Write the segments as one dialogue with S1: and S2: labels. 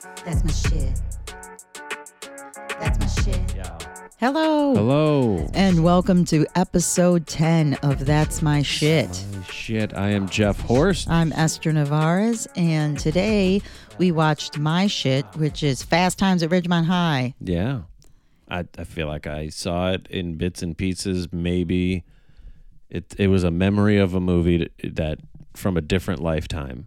S1: That's my shit. That's my shit.
S2: Yeah.
S3: Hello.
S2: Hello.
S3: And welcome to episode 10 of That's My Shit.
S2: My shit. I am Jeff Horst.
S3: I'm Esther Navarez, and today we watched My Shit, which is Fast Times at Ridgemont High.
S2: Yeah. I, I feel like I saw it in bits and pieces. Maybe it it was a memory of a movie that, that from a different lifetime.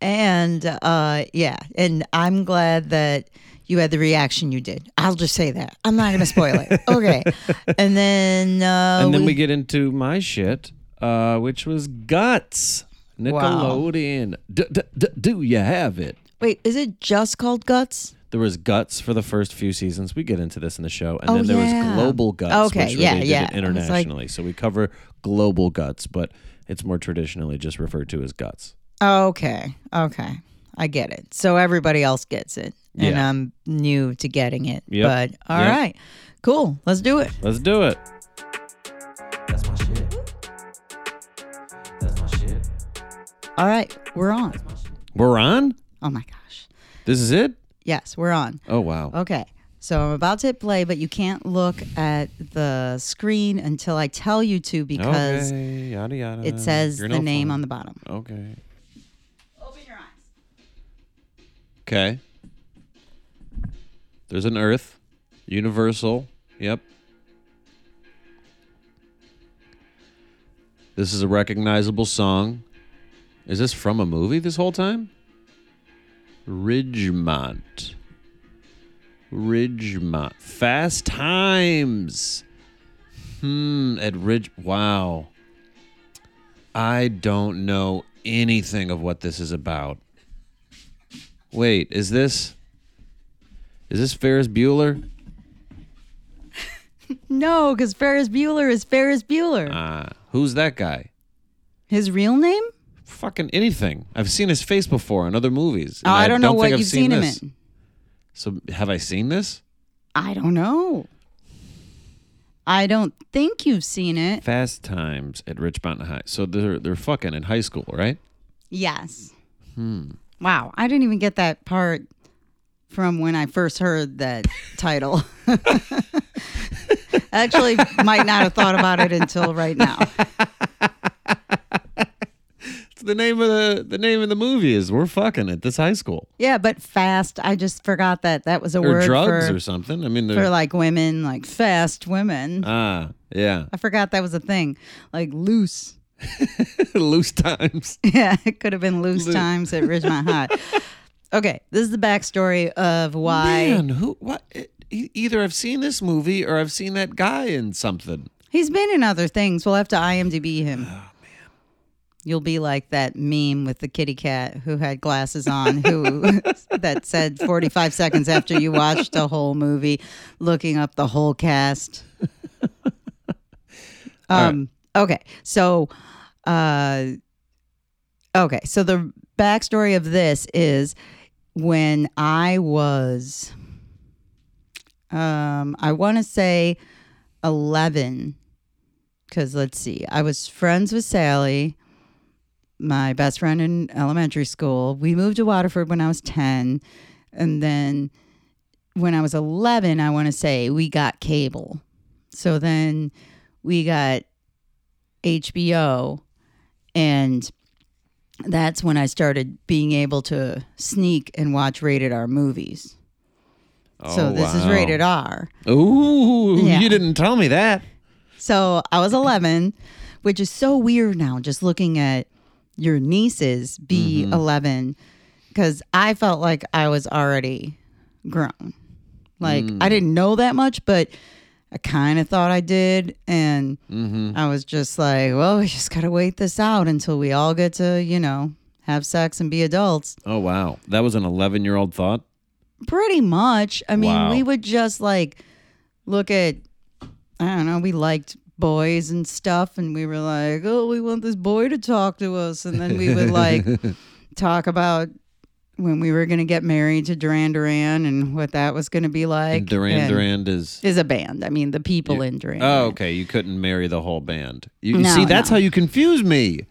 S3: And uh, yeah, and I'm glad that you had the reaction you did. I'll just say that. I'm not going to spoil it. Okay. And then uh,
S2: and then we get into my shit, uh, which was Guts. Nickelodeon. D- do you have it?
S3: Wait, is it just called Guts?
S2: There was Guts for the first few seasons. We get into this in the show, and
S3: Oh,
S2: then there
S3: yeah.
S2: was Global Guts,
S3: Okay,
S2: which
S3: yeah,
S2: did
S3: yeah.
S2: it
S3: I like-
S2: internationally. so we cover Global Guts, but it's more traditionally just referred to as Guts.
S3: Okay. Okay. I get it. So everybody else gets it. And
S2: Yeah.
S3: I'm new to getting it.
S2: Yep.
S3: But all right,
S2: Yep.
S3: Cool. Let's do it.
S2: Let's do it.
S4: That's my shit. That's my shit.
S3: All right. We're on.
S2: We're on.
S3: Oh my gosh.
S2: This is it.
S3: Yes, we're on.
S2: Oh wow.
S3: Okay. So I'm about to hit play, but you can't look at the screen until I tell you to because
S2: okay. Yada yada.
S3: it says
S2: You're
S3: the
S2: no
S3: name
S2: fun.
S3: on the bottom.
S2: Okay. Okay. There's an Earth, Universal. Yep. This is a recognizable song. Is this from a movie this whole time? Ridgemont. Ridgemont. Fast Times. Hmm. At Ridge. Wow. I don't know anything of what this is about. Wait, is this is this Ferris Bueller?
S3: No, because Ferris Bueller is Ferris Bueller.
S2: Ah, who's that guy?
S3: His real name?
S2: Fucking anything. I've seen his face before in other movies.
S3: Oh,
S2: and
S3: I don't know
S2: think
S3: what
S2: I've
S3: you've seen him in.
S2: So have I seen this?
S3: I don't know. I don't think you've seen it.
S2: Fast Times at Richmond High. So they're they're fucking in high school, right?
S3: Yes. Wow. I didn't even get that part from when I first heard that title. Actually, might not have thought about it until right now.
S2: It's the name of the the name of the movie is We're fucking at this high school.
S3: Yeah, but fast. I just forgot that that was a
S2: Or
S3: word
S2: drugs
S3: for,
S2: or something. I mean
S3: for
S2: they're
S3: like women, like fast women.
S2: Ah, yeah.
S3: I forgot that was a thing. Like loose.
S2: Loose times.
S3: Yeah, it could have been loose
S2: Loo-
S3: times at Ridgemont High. Okay, this is the backstory of why
S2: Man, who what either I've seen this movie or I've seen that guy in something.
S3: he's been in other things. We'll have to IMDb him. Oh man, you'll be like that meme with the kitty cat who had glasses on, who that said forty five seconds after you watched the whole movie, looking up the whole cast. Um. Okay, so, uh, okay, so the backstory of this is when I was, um, I want to say 11, because let's see, I was friends with Sally, my best friend in elementary school. We moved to Waterford when I was 10. And then when I was 11, I want to say we got cable. So then we got HBO. And that's when I started being able to sneak and watch rated R movies.
S2: Oh, so
S3: this is rated R.
S2: Ooh,
S3: Yeah.
S2: you didn't tell me that.
S3: So I was 11, which is so weird now, just looking at your nieces be mm-hmm. 11, because I felt like I was already grown. Like I mm. didn't know that much, but I kind of thought I did. And mm-hmm. I was just like, well, we just got to wait this out until we all get to, you know, have sex and be adults.
S2: Oh wow, that was an 11 year old thought.
S3: Pretty much. I mean,
S2: Wow.
S3: we would just like look at, I don't know, we liked boys and stuff, and we were like, oh, we want this boy to talk to us. And then we would like talk about when we were going to get married to Duran Duran and what that was going to be like.
S2: Duran
S3: And
S2: Duran is.
S3: Is a band. I mean, the people in Duran.
S2: Oh, okay. You couldn't marry the whole band. You, you
S3: No,
S2: see, that's
S3: no.
S2: how you confuse me.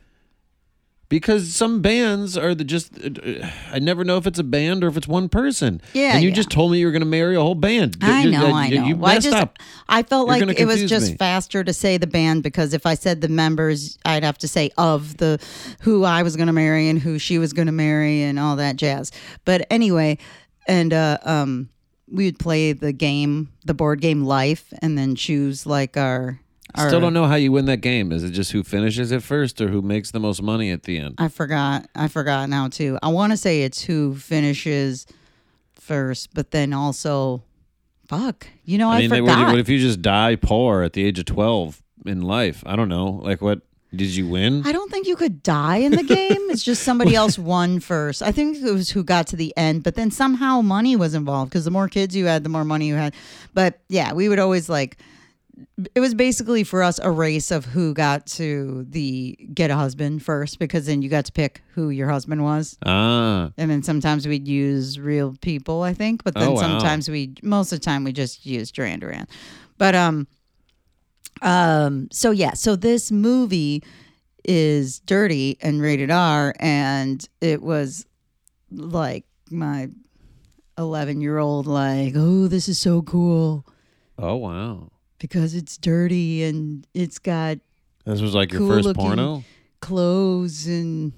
S2: Because some bands are the just. uh, I never know if it's a band or if it's one person.
S3: Yeah,
S2: And you
S3: yeah.
S2: just told me you were going to marry a whole band.
S3: I
S2: You-
S3: know,
S2: you-
S3: I know.
S2: You
S3: Well, I just,
S2: up.
S3: I felt
S2: You're
S3: like it was just
S2: me.
S3: faster to say the band because if I said the members, I'd have to say of the who I was going to marry and who she was going to marry and all that jazz. But anyway, and uh, um, we would play the game, the board game Life, and then choose like our. Our
S2: Still don't know how you win that game. Is it just who finishes it first or who makes the most money at the end?
S3: I forgot. I forgot now too. I want to say it's who finishes first, but then also, fuck. You know, I,
S2: I mean,
S3: forgot.
S2: what, what if you just die poor at the age of 12 in life? I don't know. Like, what? Did you win?
S3: I don't think you could die in the game. It's just somebody else won first. I think it was who got to the end, but then somehow money was involved because the more kids you had, the more money you had. But yeah, we would always like. It was basically for us a race of who got to the get a husband first because then you got to pick who your husband was.
S2: ah.
S3: And then sometimes we'd use real people, I think. But then
S2: Oh, wow.
S3: sometimes we, most of the time, we just use Duran Duran. But um, um, so yeah, so this movie is dirty and rated R, and it was like my eleven year old like, oh, this is so cool
S2: Oh, wow.
S3: Because it's dirty and it's got
S2: This was like your
S3: Cool
S2: first porno?
S3: clothes and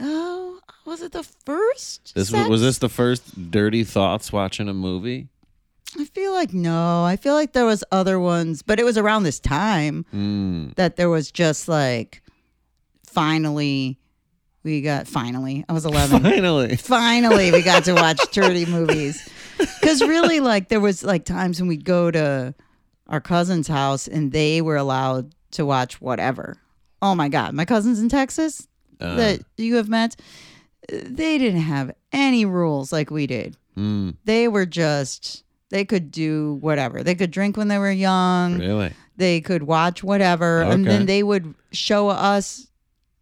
S3: oh, was it the first?
S2: This was, was this the first dirty thoughts watching a movie?
S3: I feel like no. I feel like there was other ones, but it was around this time
S2: Mm.
S3: that there was just like finally we got finally. I was 11.
S2: Finally.
S3: finally we got to watch dirty movies. Cuz really like there was like times when we'd go to our cousin's house and they were allowed to watch whatever. Oh my god, my cousins in Texas
S2: Uh,
S3: that you have met, they didn't have any rules like we did
S2: mm,
S3: they were just they could do whatever. They could drink when they were young.
S2: really?
S3: They could watch whatever, and then they would show us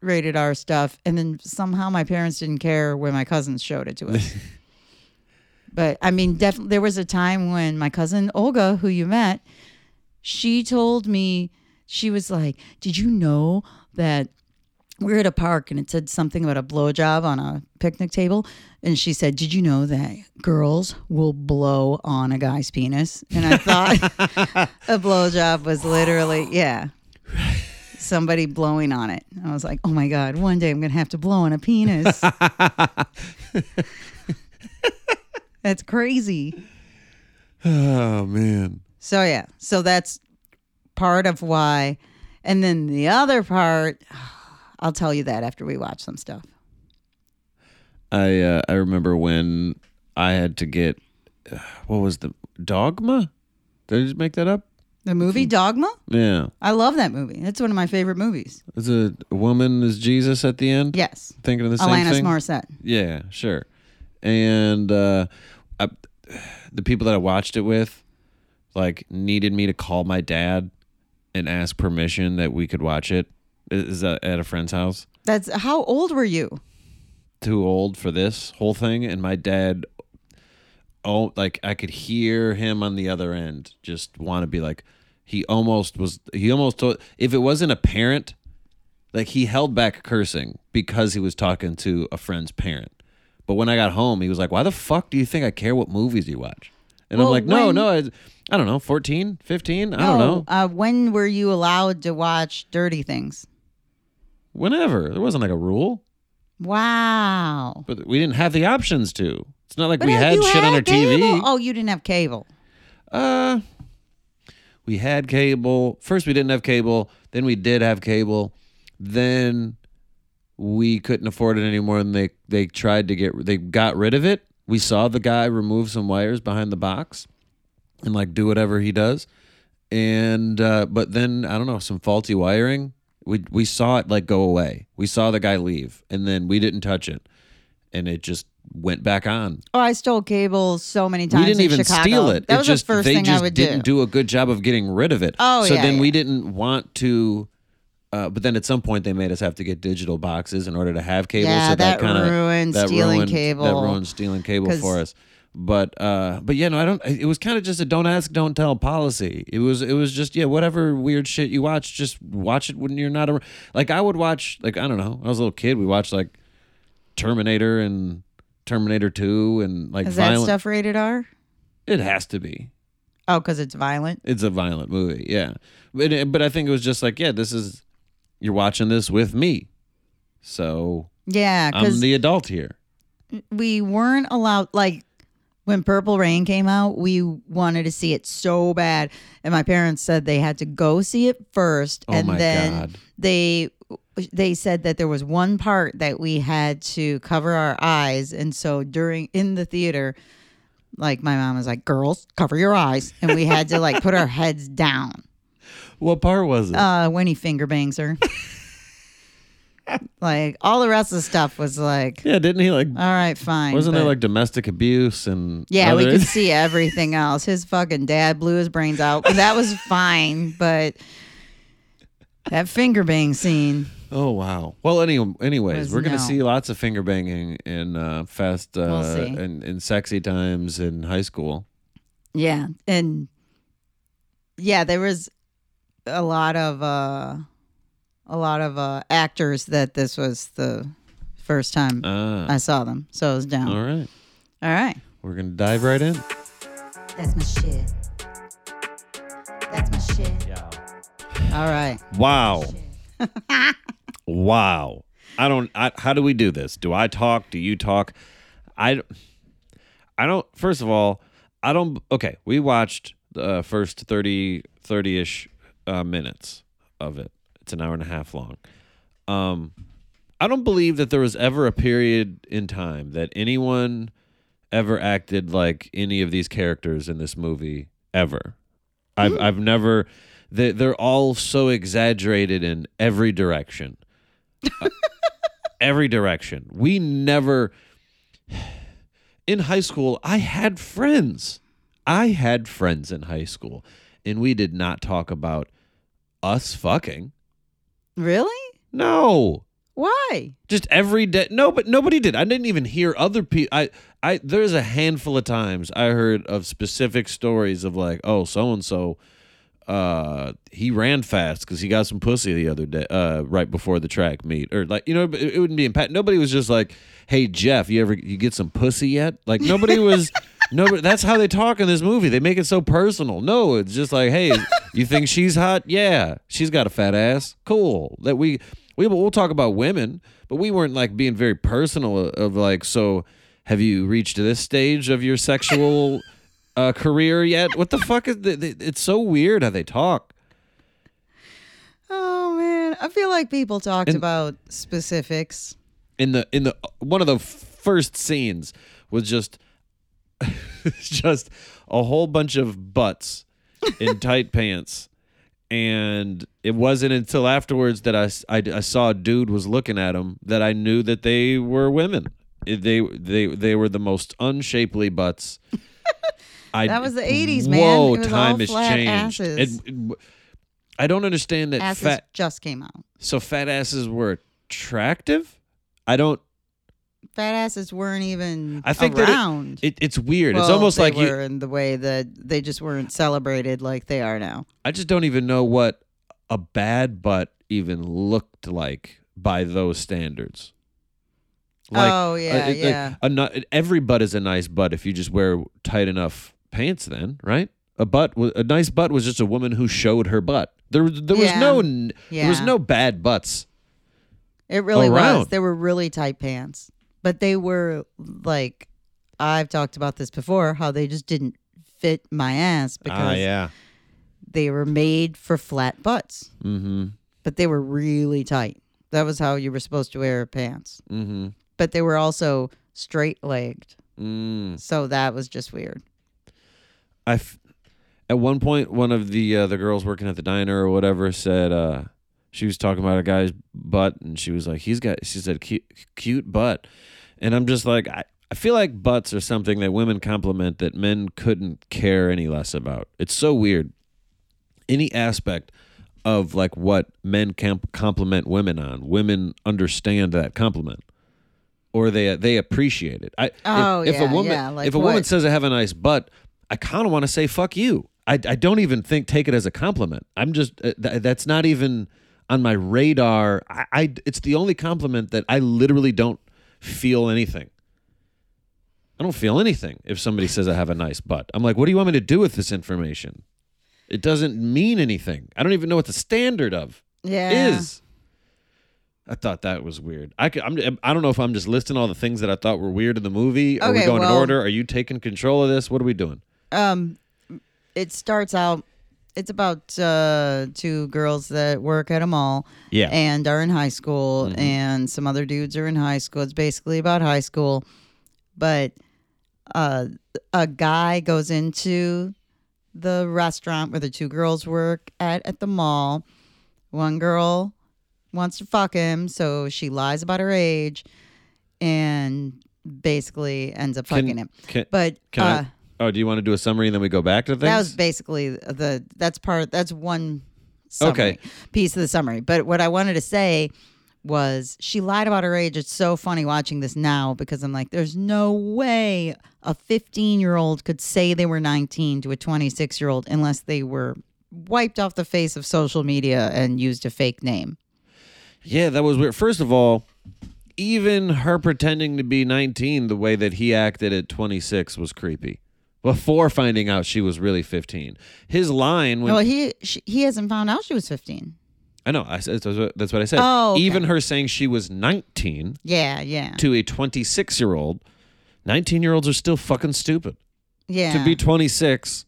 S3: rated R stuff. And then somehow my parents didn't care when my cousins showed it to us. but I mean, definitely there was a time when my cousin Olga, who you met, she told me she was like, "Did you know that?" we are at a park and it said something about a blowjob on a picnic table. And she said, Did you know that girls will blow on a guy's penis? And I thought a blowjob was literally, yeah, somebody blowing on it. I was like, Oh my God, one day I'm going to have to blow on a penis. That's crazy.
S2: Oh, man.
S3: So, yeah, so that's part of why. And then the other part, I'll tell you that after we watch some stuff.
S2: I uh, I remember when I had to get uh, what was the Dogma? Did I just make that up?
S3: The movie Dogma?
S2: Yeah.
S3: I love that movie. It's one of my favorite movies.
S2: Is a woman is Jesus at the end?
S3: Yes.
S2: Thinking of the same
S3: Alanis
S2: thing.
S3: Morissette.
S2: Yeah, sure. And uh, I, the people that I watched it with, like, needed me to call my dad and ask permission that we could watch it. Is that at a friend's house?
S3: That's how old were you?
S2: Too old for this whole thing, and my dad. Oh, like I could hear him on the other end, just want to be like, he almost was. He almost told if it wasn't a parent, like he held back cursing because he was talking to a friend's parent. But when I got home, he was like, "Why the fuck do you think I care what movies you watch?" And
S3: Well,
S2: I'm like, "No,
S3: when-
S2: no, I, I don't know, 14, 15, I don't know,
S3: Uh, when were you allowed to watch dirty things?
S2: whenever. There wasn't like a rule,
S3: Wow.
S2: but we didn't have the options to. It's not like
S3: But
S2: we had shit on our
S3: cable?
S2: TV.
S3: Oh, you didn't have cable.
S2: Uh, we had cable. First, we didn't have cable. Then we did have cable. Then we couldn't afford it anymore, and they they tried to get they got rid of it. We saw the guy remove some wires behind the box, and like do whatever he does. And uh, but then I don't know some faulty wiring. We we saw it like go away. We saw the guy leave, and then we didn't touch it, and it just went back on
S3: Oh, I stole cable so many times.
S2: we didn't even
S3: Chicago.
S2: steal it.
S3: That
S2: it
S3: was
S2: just
S3: the first
S2: they
S3: thing
S2: just
S3: I would
S2: didn't
S3: do.
S2: do. a good job of getting rid of it.
S3: Oh,
S2: so
S3: yeah,
S2: then we didn't want to. Uh, but then at some point they made us have to get digital boxes in order to have cable.
S3: Yeah,
S2: so that,
S3: that
S2: kind of
S3: ruined
S2: that
S3: stealing
S2: ruined,
S3: cable.
S2: That ruined stealing cable for us. but uh, but yeah, no, I don't. It was kind of just a don't ask, don't tell policy. It was it was just yeah, whatever weird shit you watch, just watch it when you're not around. Like I would watch, like I don't know, I was a little kid, we watched like Terminator and Terminator Two and like
S3: Is that stuff rated R?
S2: It has to be.
S3: Oh, because it's violent.
S2: It's a violent movie, yeah. But but I think it was just like yeah, this is you're watching this with me, so
S3: Yeah,
S2: I'm the adult here.
S3: we weren't allowed. Like when Purple Rain came out, we wanted to see it so bad, and my parents said they had to go see it first,
S2: Oh
S3: and
S2: my
S3: then
S2: God.
S3: they they said that there was one part that we had to cover our eyes, and so during in the theater. Like my mom was like, "Girls, cover your eyes," and we had to like put our heads down.
S2: What part was it?
S3: Uh, when he finger bangs her, like all the rest of the stuff was like,
S2: yeah, didn't he like?
S3: all right, fine.
S2: Wasn't there like domestic abuse and
S3: Yeah, we could see everything else. His fucking dad blew his brains out. That was fine, but that finger bang scene.
S2: Oh wow. Well, any, anyways, we're gonna
S3: no.
S2: see lots of finger banging in uh, fast uh,
S3: We'll
S2: and in sexy times in high school.
S3: Yeah, and yeah, there was a lot of uh a lot of uh actors that this was the first time
S2: Ah,
S3: I saw them. So it was down.
S2: all right.
S3: All right.
S2: We're gonna dive right in.
S1: That's my shit. That's my shit.
S4: Yeah.
S3: All right.
S2: Wow. wow. I don't. I, how do we do this? Do I talk? Do you talk? I. I don't. First of all, I don't. Okay, we watched the first 30 30 ish uh, minutes of it. It's an hour and a half long. Um, I don't believe that there was ever a period in time that anyone ever acted like any of these characters in this movie ever. I've I've never. They they're all so exaggerated in every direction. Uh, every direction. We never. In high school, I had friends. I had friends in high school, and we did not talk about us fucking.
S3: Really?
S2: No
S3: Why?
S2: just every day no but nobody did i didn't even hear other people i i there's a handful of times i heard of specific stories of like oh so and so uh he ran fast because he got some pussy the other day uh right before the track meet or like you know it, it wouldn't be in pat nobody was just like hey jeff you ever you get some pussy yet like nobody was nobody that's how they talk in this movie. They make it so personal. No it's just like hey you think she's hot? Yeah she's got a fat ass. Cool. That we we we'll talk about women but we weren't like being very personal of, like so have you reached this stage of your sexual uh, career yet? What the fuck is the, it's so weird how they talk.
S3: Oh man, I feel like people talked about specifics.
S2: in the in the one of the first scenes was just just a whole bunch of butts in tight pants and it wasn't until afterwards that I I saw a dude was looking at them that I knew that they were women they they they were the most unshapely butts I,
S3: That was the 80s, man.
S2: Whoa,
S3: It was
S2: time has changed. It- it- I don't understand that
S3: Asses
S2: fat
S3: just came out.
S2: so fat asses were attractive. I don't.
S3: Fat asses weren't even
S2: I think that it-
S3: around.
S2: It, it's weird. it's almost like you.
S3: were in the way that they just weren't celebrated like they are now.
S2: I just don't even know what a bad butt even looked like by those standards.
S3: Like, Oh, yeah,
S2: uh, it- like,
S3: yeah.
S2: a every butt is a nice butt if you just wear tight enough pants. Then, right? A butt, a nice butt was just a woman who showed her butt. There, there was
S3: Yeah.
S2: no, n- there was no bad butts.
S3: It really was.
S2: Around.
S3: They were really tight pants, but they were like I've talked about this before. How they just didn't fit my ass because
S2: ah, yeah.
S3: they were made for flat butts,
S2: Mm-hmm.
S3: but they were really tight. That was how you were supposed to wear pants.
S2: Mm-hmm.
S3: But they were also straight legged,
S2: Mm.
S3: so that was just weird.
S2: I f- at one point one of the uh, the girls working at the diner or whatever said uh, she was talking about a guy's butt and she was like he's got she said cute, cute butt and I'm just like I, I feel like butts are something that women compliment that men couldn't care any less about. It's so weird. Any aspect of like what men can compliment women on, women understand that compliment. or they they appreciate it. I if-
S3: Oh,
S2: if,
S3: yeah,
S2: a woman
S3: yeah, like
S2: if a woman says I have a nice butt, I kind of want to say fuck you. I I don't even think take it as a compliment. I'm just uh, th- that's not even on my radar. I, I it's the only compliment that I literally don't feel anything. I don't feel anything if somebody says I have a nice butt. I'm like, what do you want me to do with this information? It doesn't mean anything. I don't even know what the standard of
S3: Yeah.
S2: is. I thought that was weird. I could, I'm, I don't know if I'm just listing all the things that I thought were weird in the movie. Are we going in order? Are you taking control of this? What are we doing?
S3: Um, it starts out. It's about uh, two girls that work at a mall
S2: Yeah.
S3: and are in high school,
S2: Mhm.
S3: and some other dudes are in high school. It's basically about high school, but uh, a guy goes into the restaurant where the two girls work at at the mall. One girl wants to fuck him, so she lies about her age, and basically ends up
S2: Can-
S3: fucking him.
S2: Can,
S3: But
S2: can
S3: uh,
S2: I? Oh, do you want to do a summary and then we go back to things?
S3: that was basically the that's part that's one summary,
S2: Okay.
S3: piece of the summary. But what I wanted to say was she lied about her age. It's so funny watching this now because I'm like, there's no way a 15 year old could say they were 19 to a 26 year old unless they were wiped off the face of social media and used a fake name.
S2: yeah, that was weird. First of all, even her pretending to be 19 the way that he acted at 26 was creepy. Before finding out she was really 15, his line when
S3: well, he she, he hasn't found out she was 15.
S2: I know I said that's what- I said.
S3: Oh, okay.
S2: Even her saying she was 19
S3: Yeah, yeah,
S2: to a 26 year old, 19 year olds are still fucking stupid.
S3: yeah.
S2: To be 26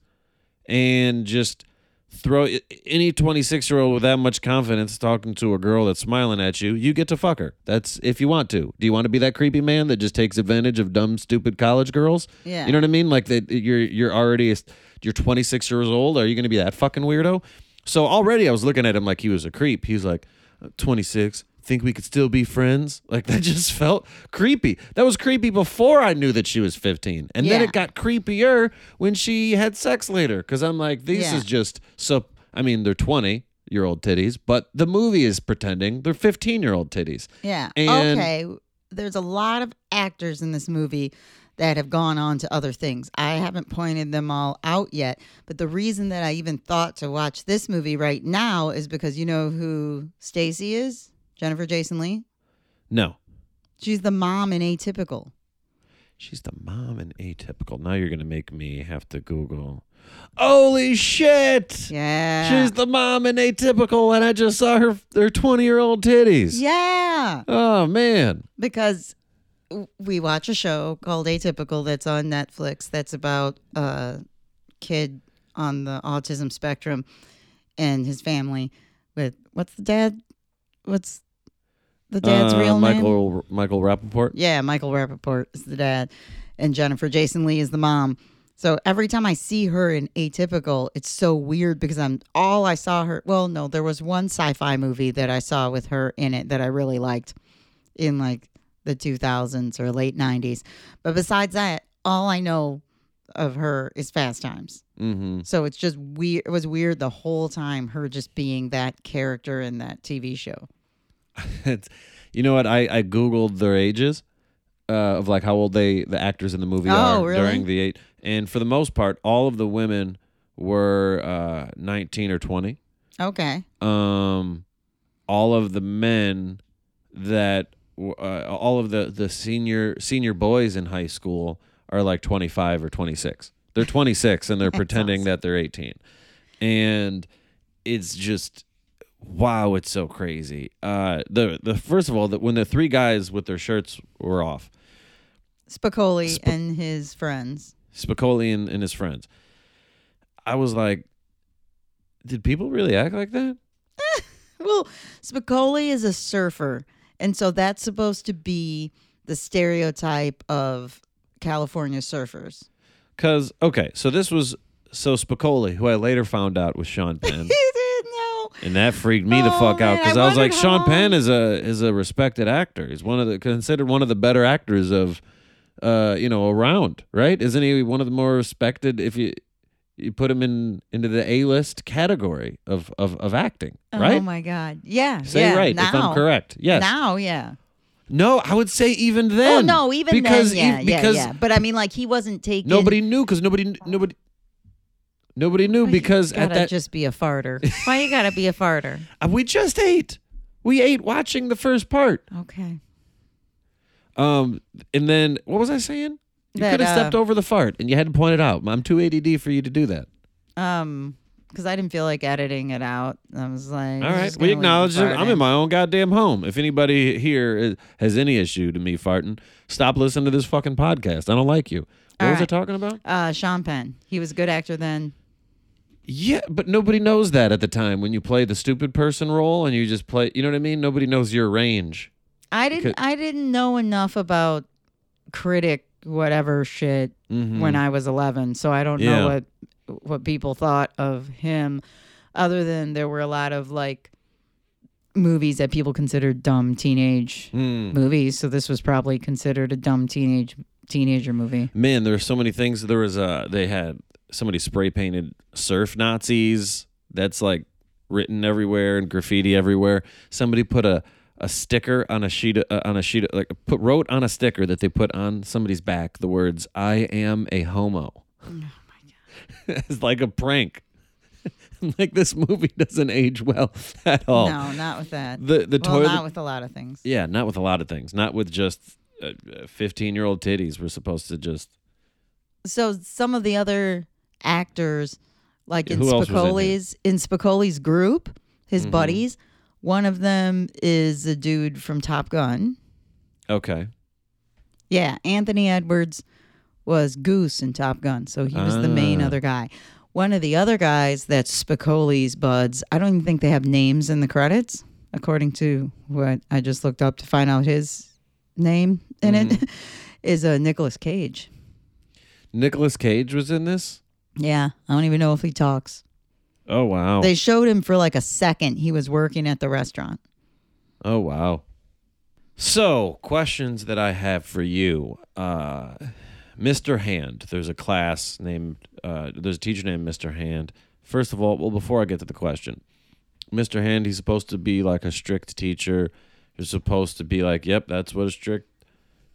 S2: and just throw any 26 year old with that much confidence talking to a girl that's smiling at you, you get to fuck her. That's if you want to. Do you want to be that creepy man that just takes advantage of dumb, stupid college girls?
S3: Yeah.
S2: You know what I mean? Like that you're you're already you're 26 years old. Are you going to be that fucking weirdo? So already I was looking at him like he was a creep. He's like "Uh, 26. Think we could still be friends? Like that just felt creepy. That was creepy before I knew that she was 15. And then it got creepier when she had sex later cuz I'm like this
S3: Yeah.
S2: is just so I mean they're 20 year old titties, but the movie is pretending they're 15 year old titties.
S3: Yeah.
S2: And-
S3: okay. There's a lot of actors in this movie that have gone on to other things. I haven't pointed them all out yet, but the reason that I even thought to watch this movie right now is because you know who Stacy is? Jennifer Jason Leigh.
S2: No.
S3: She's the mom in Atypical.
S2: She's the mom in Atypical. Now you're going to make me have to Google. Holy shit!
S3: Yeah.
S2: She's the mom in Atypical, and I just saw her their 20 year old titties.
S3: yeah.
S2: Oh, man.
S3: because we watch a show called Atypical that's on Netflix that's about a kid on the autism spectrum and his family with what's the dad what's the dad's
S2: Uh,
S3: real name?
S2: Michael Michael Rapaport.
S3: Yeah, Michael Rapaport is the dad, and Jennifer Jason Leigh is the mom. So every time I see her in Atypical, it's so weird because I'm all I saw her. Well, no, there was one sci-fi movie that I saw with her in it that I really liked in like the 2000s or late 90s. But besides that, all I know of her is Fast Times.
S2: Mm-hmm.
S3: So it's just weird. It was weird the whole time her just being that character in that TV show.
S2: You know what? I, I Googled their ages uh, of like how old they the actors in the movie
S3: Oh,
S2: are
S3: really?
S2: during the eight. And for the most part, all of the women were uh, 19 or 20.
S3: Okay.
S2: um, all of the men that uh, all of the the senior senior boys in high school are like 25 or 26 they're 26 and they're pretending that they're 18 and it's just wow it's so crazy uh the the first of all that when the three guys with their shirts were off
S3: Spicoli
S2: Sp-
S3: and his friends.
S2: Spicoli and, and his friends i was like did people really act like that
S3: Well, Spicoli is a surfer, and so that's supposed to be the stereotype of California surfers.
S2: Because okay, so this was so Spicoli, who I later found out was Sean Penn,
S3: He did know.
S2: And that freaked me the
S3: Oh,
S2: fuck out because
S3: I
S2: I, was like, Sean Penn is a is a respected actor. He's one of the considered one of the better actors of, uh, you know, around. Right? Isn't he one of the more respected? If you you put him in into the A list category of of of acting, right?
S3: Oh my God! Yeah,
S2: Say
S3: yeah,
S2: right
S3: now,
S2: if I'm correct. Yes.
S3: Now, yeah.
S2: No, I would say even then.
S3: oh no, even
S2: because
S3: then, yeah,
S2: e-
S3: yeah, yeah. But I mean, like he wasn't taking.
S2: nobody knew because nobody nobody nobody knew because at
S3: gotta
S2: that
S3: just be a farter. Why you gotta be a farter?
S2: uh, we just ate. We ate watching the first part.
S3: Okay.
S2: Um, and then what was I saying? You
S3: That,
S2: could have
S3: uh,
S2: stepped over the fart, and you had to point it out. I'm too ADD for you to do that.
S3: Um, because I didn't feel like editing it out. I was like,
S2: All right, we
S3: gonna leave the
S2: acknowledge it. I'm in my own goddamn home. If anybody here is, has any issue to me farting, stop listening to this fucking podcast. I don't like you. What
S3: All
S2: was I
S3: right.
S2: talking about?
S3: Uh, Sean Penn. He was a good actor then.
S2: Yeah, but nobody knows that at the time when you play the stupid person role and you just play. You know what I mean? Nobody knows your range.
S3: I didn't.
S2: Because-
S3: I didn't know enough about critic whatever shit
S2: Mhm.
S3: when I was 11, so I don't
S2: Yeah.
S3: know what what people thought of him. Other than there were a lot of like movies that people considered dumb teenage
S2: Hmm.
S3: movies, so this was probably considered a dumb teenage teenager movie.
S2: Man, there are so many things. There was uh they had somebody spray painted surf Nazis. That's like written everywhere and graffiti everywhere. Somebody put a a sticker on a sheet of, uh, on a sheet of, like put wrote on a sticker that they put on somebody's back the words "I am a homo." Oh my god! it's like a prank. like this movie doesn't age well at all.
S3: No, not with that.
S2: The the
S3: well,
S2: toilet
S3: not with a lot of things.
S2: yeah, not with a lot of things. Not with just fifteen year old titties. We're supposed to just
S3: so some of the other actors, like in
S2: Who was in?
S3: Spicoli's in Spicoli's group, his
S2: Mhm.
S3: buddies, one of them is a dude from Top Gun.
S2: okay.
S3: Yeah, Anthony Edwards was Goose in Top Gun, so he was the main
S2: Ah.
S3: other guy. One of the other guys that's Spicoli's buds, I don't even think they have names in the credits, according to what I just looked up to find out his name in
S2: Mm-hmm.
S3: it, is a Nicolas Cage.
S2: Nicolas Cage was in this.
S3: Yeah, I don't even know if he talks.
S2: Oh wow.
S3: They showed him for like a second. He was working at the restaurant.
S2: oh wow. So questions that I have for you, uh, Mr. Hand. There's a class named. Uh, there's a teacher named Mr. Hand. First of all, well, before I get to the question, Mr. Hand, he's supposed to be like a strict teacher. You're supposed to be like, yep, that's what a strict,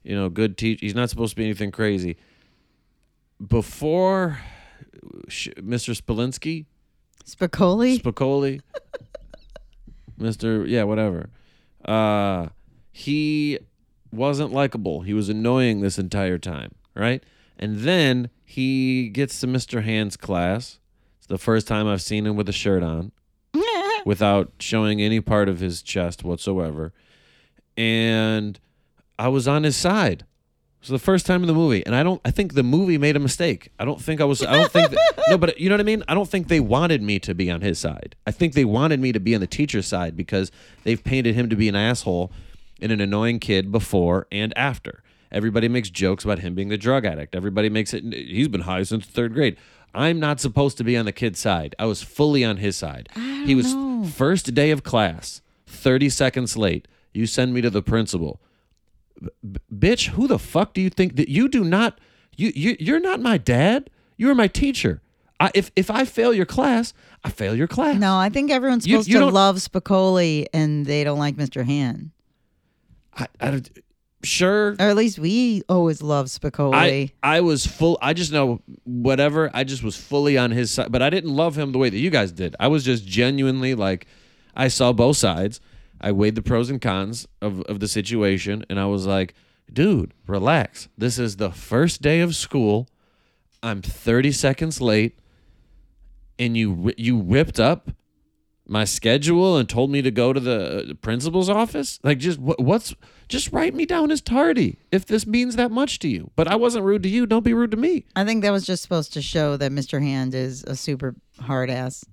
S2: you know, good teacher. He's not supposed to be anything crazy. Before Mr. Spolinski,
S3: Spicoli?
S2: Spicoli, Mr. Yeah, whatever. Uh, he wasn't likable. He was annoying this entire time, right? And then he gets to Mr. Hand's class. It's the first time I've seen him with a shirt on without showing any part of his chest whatsoever. And I was on his side. It was the first time in the movie, and I don't. I think the movie made a mistake. I don't think I was. I don't think. That, no, but you know what I mean. I don't think they wanted me to be on his side. I think they wanted me to be on the teacher's side because they've painted him to be an asshole and an annoying kid before and after. Everybody makes jokes about him being the drug addict. Everybody makes it. He's been high since third grade. I'm not supposed to be on the kid's side. I was fully on his side. he was
S3: know.
S2: first day of class, 30 seconds late. You send me to the principal bitch, who the fuck do you think that you do not you you you're not my dad. You are my teacher. I, if if I fail your class, I fail your class.
S3: No, I think everyone's supposed
S2: you
S3: to love Spicoli and they don't like Mr. Hand.
S2: I, I sure.
S3: Or at least we always love Spicoli.
S2: I I was full. I just know whatever. I just was fully on his side, but I didn't love him the way that you guys did. I was just genuinely like, I saw both sides. I weighed the pros and cons of of the situation, and I was like, dude, relax. This is the first day of school. I'm 30 seconds late, and you you ripped up my schedule and told me to go to the uh, principal's office. Like, just what, what's just write me down as tardy if this means that much to you. But I wasn't rude to you. Don't be rude to me.
S3: I think that was just supposed to show that Mr. Hand is a super hard ass.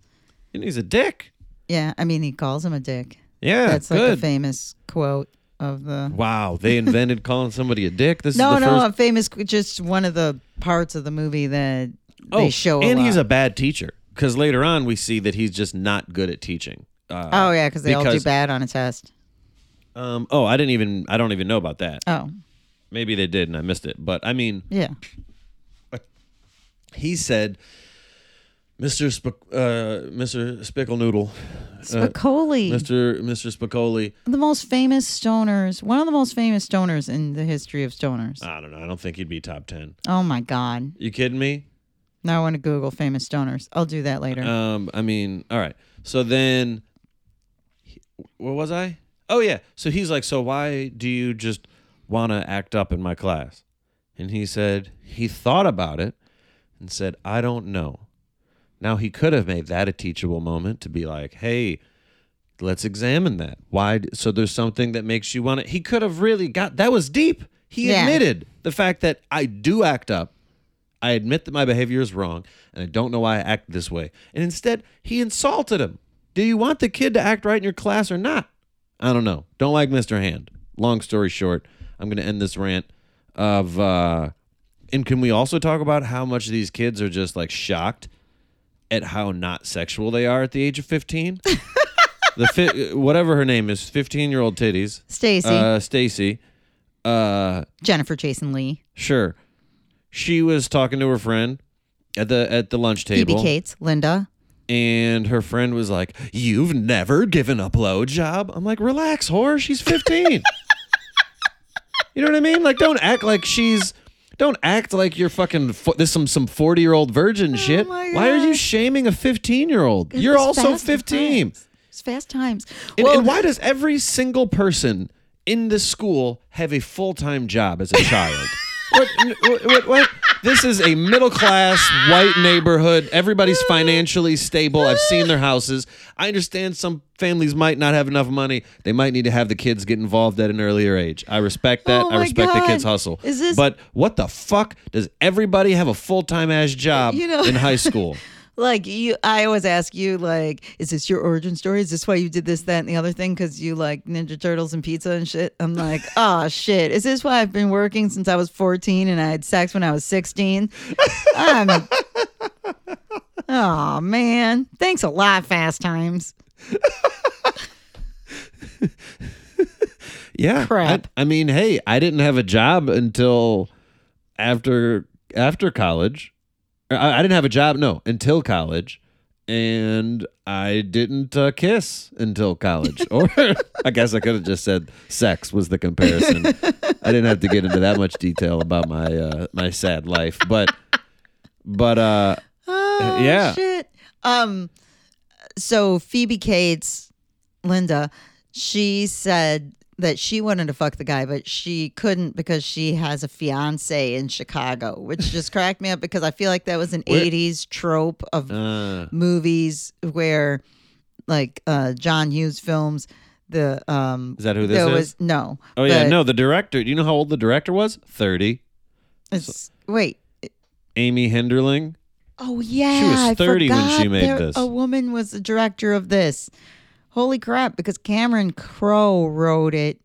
S2: And he's a dick.
S3: Yeah, I mean, he calls him a dick.
S2: Yeah,
S3: That's like
S2: good.
S3: a famous quote of the.
S2: wow, they invented calling somebody a dick. This
S3: No,
S2: is the
S3: no,
S2: first.
S3: a famous, just one of the parts of the movie that
S2: oh,
S3: they show. A
S2: and he's a bad teacher because later on we see that he's just not good at teaching. Uh,
S3: Oh yeah, because they all do bad on a test.
S2: Um. Oh, I didn't even. I don't even know about that.
S3: Oh
S2: Maybe they did and I missed it. But I mean,
S3: yeah,
S2: he said Mr. Sp- uh, Mr. Spickle Noodle,
S3: Spicoli,
S2: Mr. Mr. Spicoli.
S3: the most famous stoners, one of the most famous stoners in the history of stoners.
S2: I don't know. I don't think he'd be top ten.
S3: oh my God.
S2: You kidding me?
S3: Now I want to Google famous stoners. I'll do that later.
S2: Um, I mean, all right. So then, where was I? Oh yeah. So he's like, so why do you just want to act up in my class? And he said he thought about it and said, I don't know. Now he could have made that a teachable moment to be like, hey, let's examine that. Why? So there's something that makes you want to. He could have really got that was deep. He
S3: Yeah.
S2: admitted the fact that I do act up. I admit that my behavior is wrong, and I don't know why I act this way. And instead, he insulted him. Do you want the kid to act right in your class or not? I don't know. Don't like Mr. Hand. Long story short, I'm going to end this rant of. uh And can we also talk about how much these kids are just like shocked at how not sexual they are at the age of 15? the fi- whatever her name is, 15 year old titties.
S3: Stacy,
S2: Uh, Stacy. Uh,
S3: Jennifer Jason Leigh,
S2: Sure. She was talking to her friend at the at the lunch
S3: Phoebe
S2: table,
S3: Cates, Linda.
S2: and her friend was like, "You've never given a blowjob." I'm like, "Relax, whore. She's 15." you know what I mean? Like, don't act like she's. Don't act like you're fucking. Fo- this some some 40 year old virgin oh shit.
S3: Oh my
S2: Why are you shaming a 15 year old? You're
S3: It's
S2: also
S3: fast
S2: 15.
S3: times. It's fast times.
S2: And,
S3: well,
S2: and why does every single person in this school have a full time job as a child? What, what, what, what? This is a middle class white neighborhood. Everybody's financially stable. I've seen their houses. I understand some families might not have enough money. They might need to have the kids get involved at an earlier age. I respect that.
S3: Oh
S2: I respect the kids' hustle.
S3: Is this-
S2: But what the fuck does everybody have a full time ass job
S3: You know-
S2: in high school?
S3: like you, I always ask you, like, is this your origin story? Is this why you did this, that, and the other thing? Because you like Ninja Turtles and pizza and shit. I'm like, oh shit. Is this why I've been working since I was 14 and I had sex when I was 16? I'm. Oh man, thanks a lot, Fast Times.
S2: Yeah.
S3: Crap.
S2: I, I mean, hey, I didn't have a job until after after college. I, I didn't have a job, no, until college, and I didn't uh, kiss until college. Or I guess I could have just said sex was the comparison. I didn't have to get into that much detail about my uh, my sad life, but but uh,
S3: Oh,
S2: Yeah.
S3: Shit. Um. So Phoebe Cates, Linda, she said that she wanted to fuck the guy, but she couldn't because she has a fiance in Chicago, which just cracked me up because I feel like that was an
S2: Where-
S3: '80s trope of
S2: uh,
S3: movies where, like uh, John Hughes films. The um.
S2: is that who this
S3: there
S2: is?
S3: was no.
S2: oh yeah, no, the director. Do you know how old the director was? Thirty.
S3: It's, wait.
S2: Amy Heckerling.
S3: Oh yeah, she was
S2: 30 when she made this.
S3: A woman was the director of this. Holy crap! Because Cameron Crowe wrote it.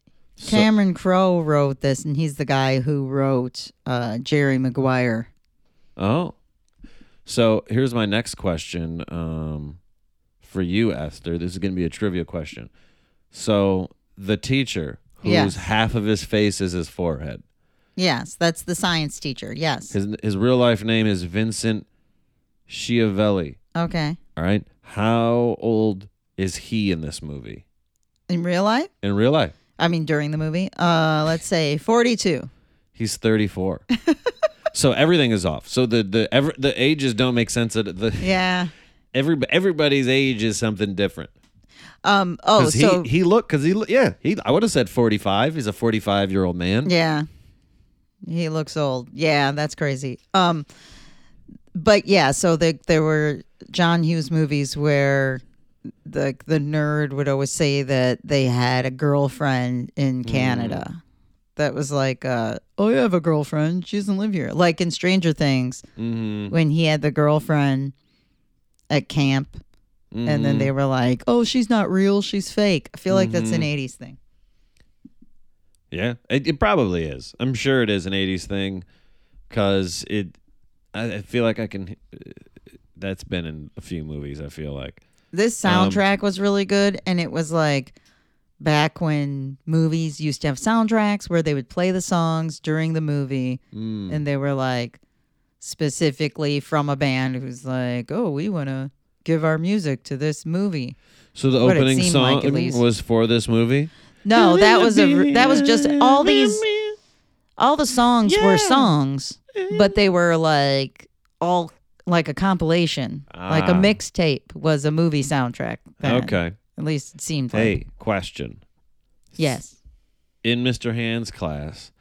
S3: Cameron Crowe wrote this, and he's the guy who wrote uh, Jerry Maguire.
S2: Oh. So here's my next question um, for you, Esther. This is going to be a trivia question. So the teacher, whose
S3: Yes.
S2: half of his face is his forehead,
S3: Yes, that's the science teacher. Yes.
S2: his, his real life name is Vincent Schiavelli.
S3: Okay.
S2: All right. How old is he in this movie?
S3: In real life,
S2: In real life,
S3: I mean during the movie, uh, let's say forty-two.
S2: he's 34. so everything is off. So the the ever, the ages don't make sense. At the
S3: Yeah.
S2: every everybody's age is something different.
S3: Um. Oh, so
S2: he he looked because he yeah he I would have said forty five. He's a forty five year old man.
S3: Yeah. He looks old. Yeah, that's crazy. Um but yeah, so the, there were John Hughes movies where the the nerd would always say that they had a girlfriend in Canada. That was like uh oh, you have a girlfriend. She doesn't live here. Like in Stranger Things
S2: Mm-hmm.
S3: when he had the girlfriend at camp and then they were like, "Oh, she's not real, she's fake." I feel like that's an 80s thing.
S2: yeah, it, it probably is. I'm sure it is an '80s thing because it. I, I feel like I can. That's been in a few movies. I feel like.
S3: This
S2: Um,
S3: soundtrack was really good, and it was like back when movies used to have soundtracks where they would play the songs during the movie,
S2: Mm.
S3: and they were like specifically from a band who's like, "Oh, we want to give our music to this movie."
S2: So the opening song
S3: like,
S2: was for this movie.
S3: No, that was a that was just all these all the songs were songs, but they were like all like a compilation, like a
S2: Ah.
S3: mixtape was a movie soundtrack. then.
S2: Okay.
S3: At least it seemed like.
S2: Hey, question.
S3: Yes.
S2: In Mr. Hand's class,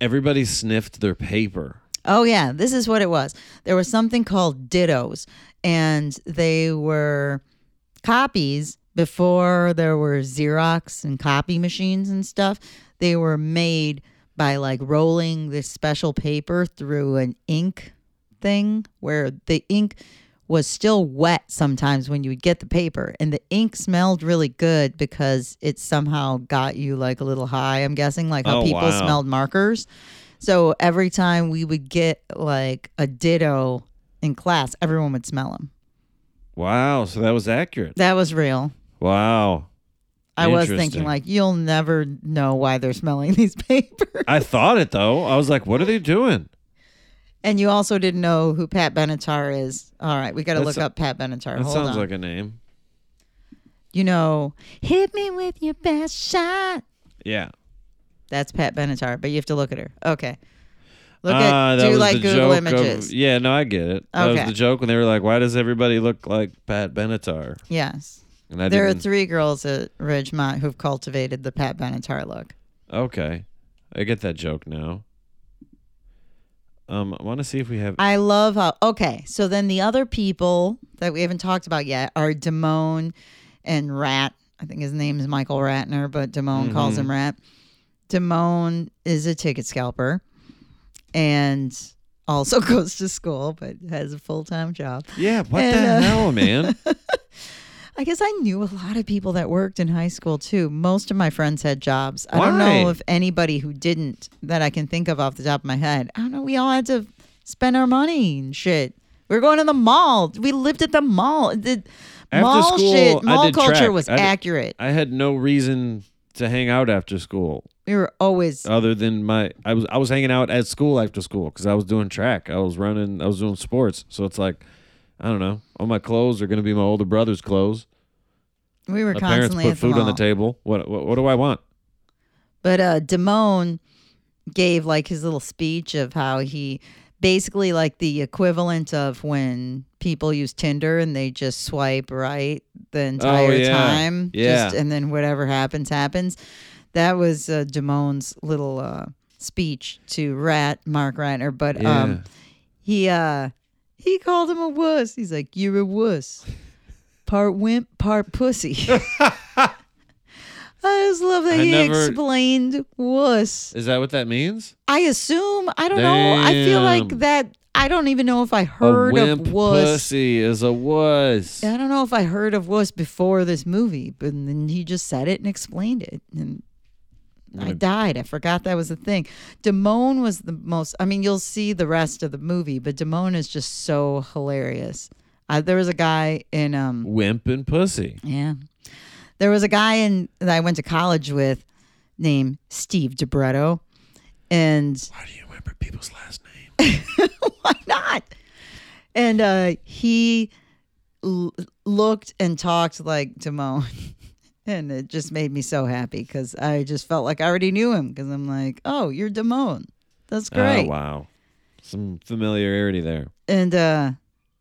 S2: everybody sniffed their paper.
S3: Oh yeah, this is what it was. There was something called dittos, and they were copies before there were Xerox and copy machines and stuff. They were made by like rolling this special paper through an ink thing where the ink was still wet sometimes when you would get the paper and the ink smelled really good because it somehow got you like a little high i'm guessing like how
S2: Oh,
S3: people
S2: wow.
S3: smelled markers so every time we would get like a ditto in class everyone would smell them
S2: Wow, so that was accurate.
S3: that was real
S2: Wow.
S3: i was thinking like you'll never know why they're smelling these papers
S2: I thought it though. I was like, what are they doing?
S3: And you also didn't know who pat benatar is all right we got to look up pat benatar
S2: That
S3: hold
S2: sounds
S3: on
S2: like a name.
S3: you know hit me with your best shot
S2: Yeah.
S3: That's Pat Benatar, but you have to look at her. Okay. Look
S2: Ah,
S3: at
S2: that
S3: do
S2: was
S3: like
S2: the
S3: Google
S2: joke of-
S3: images.
S2: yeah, no, I get it. That was
S3: Okay.
S2: the joke when they were like, "Why does everybody look like Pat Benatar?"
S3: yes.
S2: And I
S3: There are
S2: didn't.
S3: three girls at Ridgemont who've cultivated the Pat Benatar look.
S2: okay, I get that joke now. Um, I want to see if we have.
S3: I love how okay, so then the other people that we haven't talked about yet are Damone and Rat. I think his name is Michael Ratner, but Damone calls
S2: Mm-hmm.
S3: him Rat. Damone is a ticket scalper and also goes to school but has a full time job.
S2: yeah, what
S3: and,
S2: the
S3: uh,
S2: hell, man?
S3: I guess I knew a lot of people that worked in high school too. Most of my friends had jobs. I don't know if anybody who didn't that I can think of off the top of my head. I don't know. We all had to spend our money and shit. We were going to the mall. We lived at the mall. The
S2: After
S3: mall
S2: school,
S3: shit, mall culture
S2: track.
S3: was
S2: I did-
S3: accurate.
S2: I had no reason to hang out after school
S3: we were always
S2: other than my I was I was hanging out at school after school because I was doing track. I was running. I was doing sports. So it's like, I don't know. All my clothes are gonna be my older brother's clothes.
S3: we were
S2: My parents put
S3: at the
S2: food on the table. What, what what do I want?
S3: But uh Damone gave like his little speech of how he basically like the equivalent of when people use Tinder and they just swipe right the entire
S2: Oh, yeah.
S3: time.
S2: Yeah.
S3: Just, and then whatever happens, happens. That was uh, Damone's little uh speech to Rat, Mark Ratner. But
S2: Yeah.
S3: um he uh he called him a wuss. He's like, You're a wuss. Part wimp, part pussy. I just love that
S2: I
S3: he
S2: never-
S3: explained wuss.
S2: Is that what that means?
S3: I assume I don't know. I feel like
S2: Damn.
S3: that. I don't even know if I heard
S2: a wimp
S3: of wuss.
S2: pussy is a wuss.
S3: I don't know if I heard of wuss before this movie, but then he just said it and explained it, and I died. I forgot that was a thing. Damone was the most. I mean, you'll see the rest of the movie, but Damone is just so hilarious. Uh, there was a guy in um
S2: Wimp and pussy.
S3: Yeah. There was a guy in that I went to college with named Steve DeBretto. And
S2: Why do you remember people's last name?
S3: why not? And uh, he l- looked and talked like Damone. And it just made me so happy because I just felt like I already knew him because I'm like, oh, you're Damone. That's great.
S2: Oh wow, some familiarity there.
S3: And uh,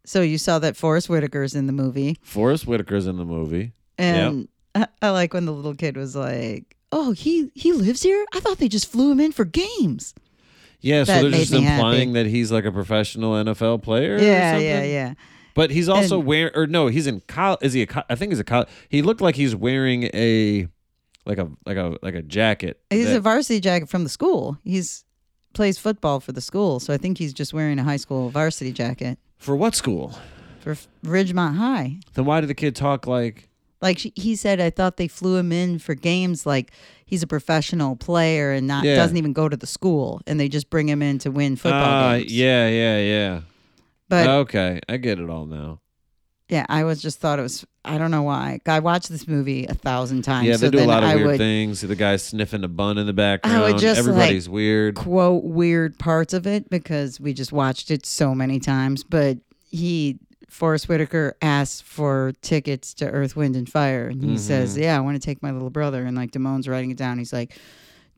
S3: so you saw that Forest Whitaker's in the movie.
S2: Forest Whitaker's in the movie.
S3: And I, I like when the little kid was like, "Oh, he he lives here. I thought they just flew him in for games."
S2: Yeah, so they're just
S3: me happy.
S2: implying that he's like a professional NFL player. or
S3: Yeah, yeah, yeah.
S2: But he's also
S3: And-
S2: wearing, or no, he's in college. Is he a? co- I think he's a college. He looked like he's wearing a, like a like a like a jacket.
S3: He's
S2: that-
S3: a varsity jacket from the school. He's plays football for the school, so I think he's just wearing a high school varsity jacket
S2: for what school?
S3: for Ridgemont High.
S2: Then why did the kid talk like?
S3: Like she, he said, I thought they flew him in for games. Like he's a professional player and not
S2: Yeah.
S3: doesn't even go to the school, and they just bring him in to win football
S2: Ah,
S3: games.
S2: yeah, yeah, yeah.
S3: But
S2: okay, I get it all now.
S3: Yeah, I was just thought it was. I don't know why. I watched this movie a thousand times.
S2: Yeah, they
S3: so
S2: do a lot of
S3: I
S2: weird
S3: would
S2: things. The guy sniffing a bun in the background.
S3: just,
S2: Everybody's weird.
S3: quote weird parts of it because we just watched it so many times. But he, Forest Whitaker, asks for tickets to Earth, Wind, and Fire, and he
S2: Mm-hmm.
S3: says, "Yeah, I want to take my little brother." And like Damone's writing it down. He's like,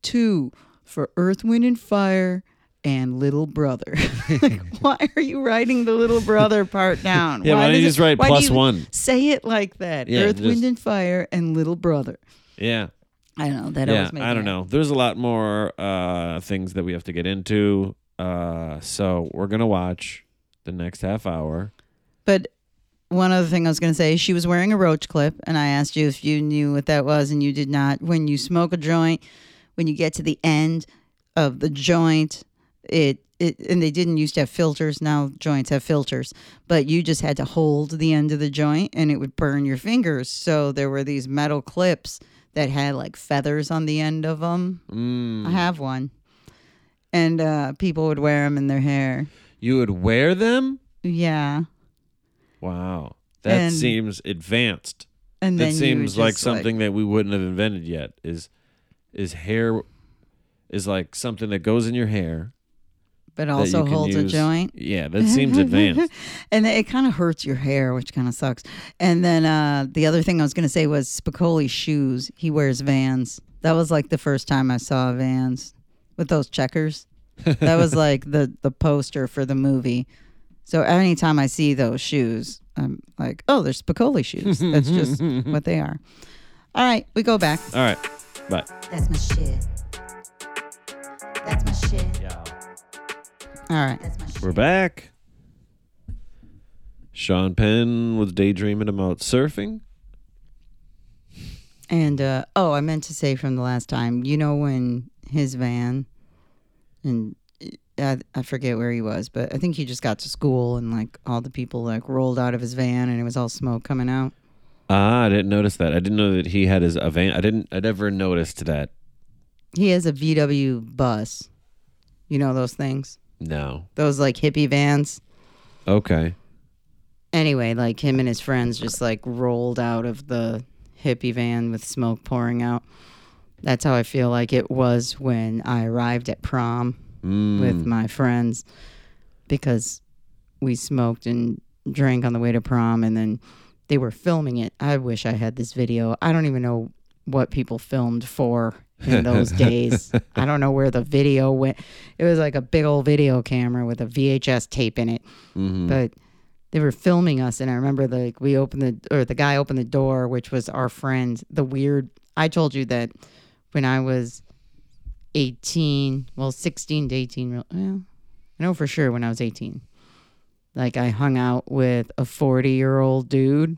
S3: two for Earth, Wind, and Fire." And little brother. like, why are you writing the little brother part down?
S2: Yeah, why don't
S3: does
S2: you
S3: it-
S2: just write
S3: why
S2: plus one?
S3: Say it like that.
S2: Yeah,
S3: Earth,
S2: just-
S3: Wind, and Fire, and little brother.
S2: Yeah.
S3: I don't know. That
S2: yeah,
S3: always made
S2: I don't know. There's a lot more uh, things that we have to get into. Uh, so we're gonna watch the next half hour.
S3: But one other thing I was going to say, she was wearing a roach clip, and I asked you if you knew what that was, and you did not. When you smoke a joint, when you get to the end of the joint, it it and they didn't used to have filters. Now joints have filters, but you just had to hold the end of the joint, and it would burn your fingers. So there were these metal clips that had like feathers on the end of them.
S2: Mm.
S3: I have one, and uh, people would wear them in their hair.
S2: You would wear them?
S3: Yeah.
S2: Wow, that
S3: And-
S2: seems advanced.
S3: And
S2: That
S3: then
S2: seems like something that we wouldn't have invented yet. Is is hair is like something that goes in your hair
S3: but also
S2: you can
S3: holds a joint.
S2: Yeah, that seems advanced.
S3: and it kind of hurts your hair, which kind of sucks. And then uh, the other thing I was going to say was Spicoli's shoes. He wears Vans. That was like the first time I saw Vans with those checkers. That was like the the poster for the movie. So anytime I see those shoes, I'm like, oh, they're Spicoli shoes. That's just what they are. All right, we go back.
S2: All right, bye.
S1: That's my shit. That's my shit.
S2: Yeah,
S3: All right.
S1: That's my shit.
S2: we're back. Sean Penn was daydreaming about surfing.
S3: And uh, oh, I meant to say from the last time, you know when his van, and uh, I, I forget where he was, but I think he just got to school and like all the people like rolled out of his van and it was all smoke coming out.
S2: Ah, I didn't notice that. I didn't know that he had his a van. I didn't. I never noticed that.
S3: He has a VW bus. You know those things,
S2: No.
S3: those like hippie vans.
S2: Okay.
S3: Anyway, like him and his friends just like rolled out of the hippie van with smoke pouring out. That's how I feel like it was when I arrived at prom.
S2: Mm.
S3: with my friends because we smoked and drank on the way to prom and then they were filming it. I wish I had this video. I don't even know what people filmed for in those days. I don't know where the video went. It was like a big old video camera with a VHS tape in it.
S2: Mhm.
S3: But they were filming us and I remember like we opened the or the guy opened the door which was our friend, the weird I told you that when I was 18, well, 16 to 18, real- well, I know for sure when I was 18. Like I hung out with a 40 year old dude.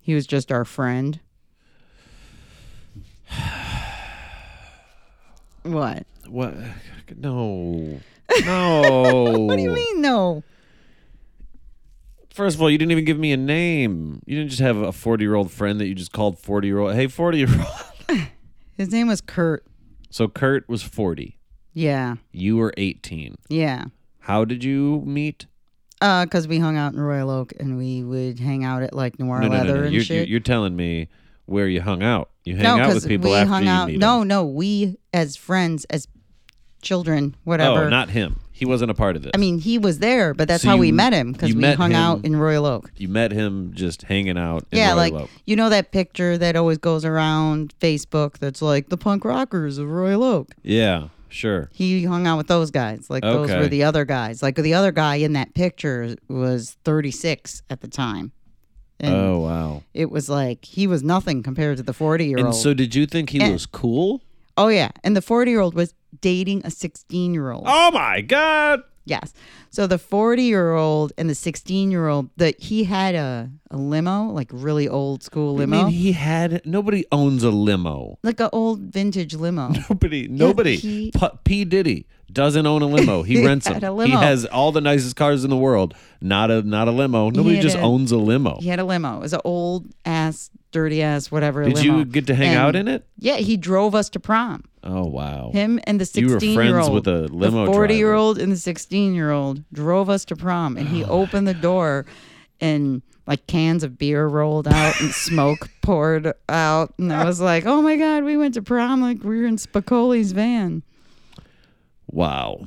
S3: He was just our friend. What?
S2: What? No. No.
S3: What do you mean, no?
S2: First of all, you didn't even give me a name. You didn't just have a 40 year old friend that you just called 40 year old. Hey, 40 year old.
S3: His name was Kurt.
S2: So Kurt was 40.
S3: Yeah.
S2: You were 18.
S3: Yeah.
S2: How did you meet?
S3: Uh, cause we hung out in Royal Oak and we would hang out at like Noir
S2: no, no,
S3: Leather
S2: no, no.
S3: and
S2: You're,
S3: shit.
S2: you're telling me where you hung out. You hang
S3: no,
S2: out with people
S3: we
S2: after
S3: hung
S2: you
S3: out.
S2: meet
S3: No,
S2: them.
S3: no, we as friends, as children, whatever.
S2: Oh, not him. He wasn't a part of this.
S3: I mean, he was there, but that's
S2: So
S3: how we met him because
S2: you
S3: we
S2: met
S3: hung
S2: him-
S3: out in Royal Oak.
S2: you met him just hanging out in
S3: yeah,
S2: Royal
S3: like
S2: Oak.
S3: you know that picture that always goes around Facebook that's like the punk rockers of Royal Oak.
S2: Yeah, sure.
S3: He hung out with those guys. Like those
S2: Okay.
S3: were the other guys. Like the other guy in that picture was 36 at the time. And
S2: oh, wow.
S3: it was like he was nothing compared to the forty year old.
S2: And so did you think he
S3: And-
S2: was cool?
S3: oh yeah, and the 40 year old was dating a 16 year old.
S2: Oh, my God.
S3: Yes. So the 40 year old and the 16 year old that he had a, a limo, like really old school limo.
S2: I mean, he had nobody owns a limo.
S3: like an old vintage limo.
S2: Nobody, nobody.
S3: he-
S2: P-, P Diddy doesn't own a limo. He rents them.
S3: a
S2: He has all the nicest cars in the world. Not a not a limo. Nobody just
S3: a-
S2: owns a limo.
S3: he had a limo. It was an old ass, dirty ass, whatever.
S2: Did
S3: limo.
S2: you get to hang
S3: And-
S2: out in it?
S3: Yeah, he drove us to prom.
S2: Oh wow.
S3: Him and the
S2: You
S3: 16
S2: were
S3: year
S2: friends
S3: old.
S2: with a limo
S3: The forty-year-old and the 16 year old drove us to prom, and he opened the door, and like cans of beer rolled out and smoke poured out. And I was like, oh my God, we went to prom like we were in Spicoli's van.
S2: Wow.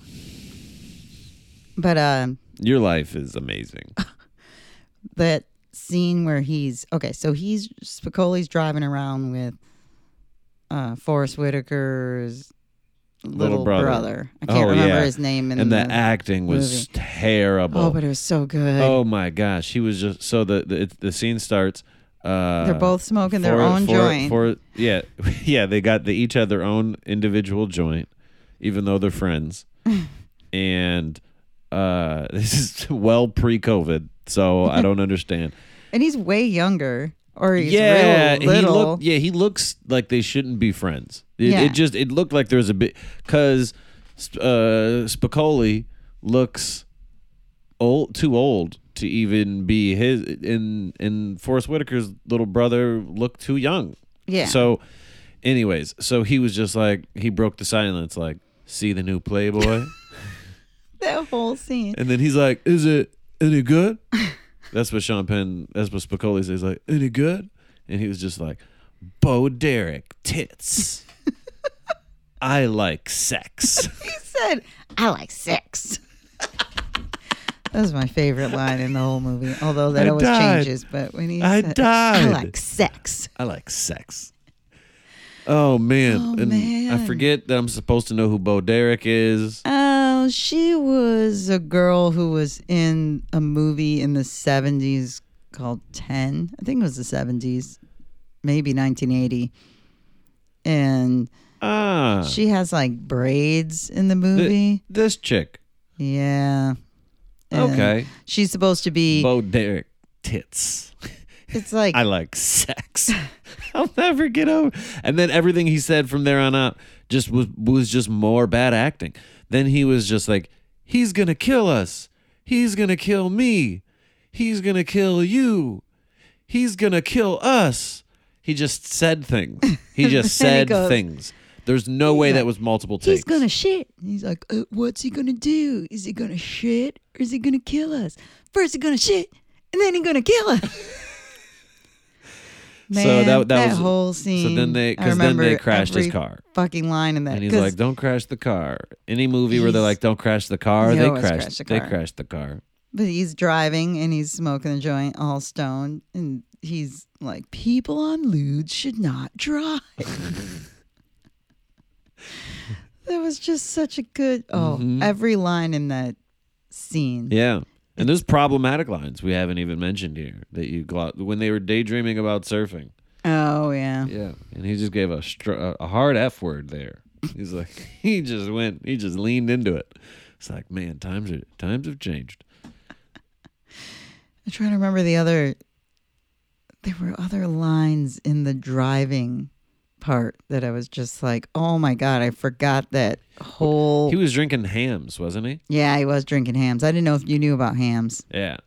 S3: But uh,
S2: Your life is amazing.
S3: that scene where he's okay, so he's Spicoli's driving around with uh, Forest Whitaker's little,
S2: brother.
S3: brother. I can't
S2: Oh,
S3: remember
S2: yeah.
S3: his name. In
S2: and the
S3: the
S2: acting was
S3: movie.
S2: terrible.
S3: Oh, but it was so good.
S2: Oh my gosh, he was just so the the, it, the scene starts. Uh,
S3: They're both smoking their own joint.
S2: For yeah, yeah, they got they each had their own individual joint, even though they're friends. and uh, this is well pre-COVID, so I don't understand.
S3: and he's way younger, or he's
S2: yeah,
S3: real little.
S2: he look, yeah, he looks like they shouldn't be friends. It,
S3: Yeah.
S2: it just it looked like there was a bit because uh, Spicoli looks old, too old to even be his. And and Forest Whitaker's little brother looked too young.
S3: yeah.
S2: So, anyways, so he was just like he broke the silence, like see the new Playboy,
S3: that whole scene.
S2: and then he's like, "Is it any good?" That's what Sean Penn. That's what Spicoli says. Like, any good? And he was just like, "Bo Derek tits." I like sex.
S3: He said, "I like sex." that was my favorite line in the whole movie. Although that
S2: I
S3: always
S2: died.
S3: changes, but when he
S2: I
S3: said,
S2: died.
S3: "I like sex,"
S2: I like sex. Oh man,
S3: Oh,
S2: and I forget that I'm supposed to know who Bo Derek is.
S3: Oh, she was a girl who was in a movie in the 70s called 10. I think it was the 70s, maybe 1980. And
S2: Ah,
S3: she has like braids in the movie.
S2: this chick.
S3: yeah. And
S2: Okay,
S3: She's supposed to be,
S2: Bo Derek tits.
S3: it's like,
S2: I like sex. I'll never get over. And then everything he said from there on out just was was just more bad acting. Then he was just like, he's gonna kill us. He's gonna kill me. He's gonna kill you. He's gonna kill us. He just said things. He just
S3: Then he
S2: said
S3: goes,
S2: things. There's no way
S3: like,
S2: that was multiple takes.
S3: he's gonna shit. And he's like, uh, what's he gonna do? Is he gonna shit or is he gonna kill us? First, he's gonna shit and then he's gonna kill us. Man,
S2: So that- that was-
S3: whole
S2: so
S3: scene.
S2: then they-
S3: I
S2: 'cause then they crashed his car.
S3: Fucking line in that.
S2: and he's like, "Don't crash the car." Any movie where they're like, "Don't crash the car," they
S3: crashed.
S2: crash.
S3: the
S2: They
S3: car.
S2: crash the car.
S3: But he's driving and he's smoking a joint, all stoned, and he's like, "People on 'ludes should not drive." that was just such a good. Oh,
S2: Mhm.
S3: every line in that scene.
S2: Yeah. And there's problematic lines we haven't even mentioned here that you got when they were daydreaming about surfing.
S3: Oh yeah.
S2: Yeah, and he just gave a str- a a hard f word there. He's like he just went, he just leaned into it. It's like, man, times are times have changed.
S3: I'm trying to remember the other. There were other lines in the driving part that I was just like, "Oh my god, I forgot that whole."
S2: He was drinking Hamm's, wasn't he?
S3: yeah, he was drinking Hamm's. I didn't know if you knew about Hamm's.
S2: Yeah.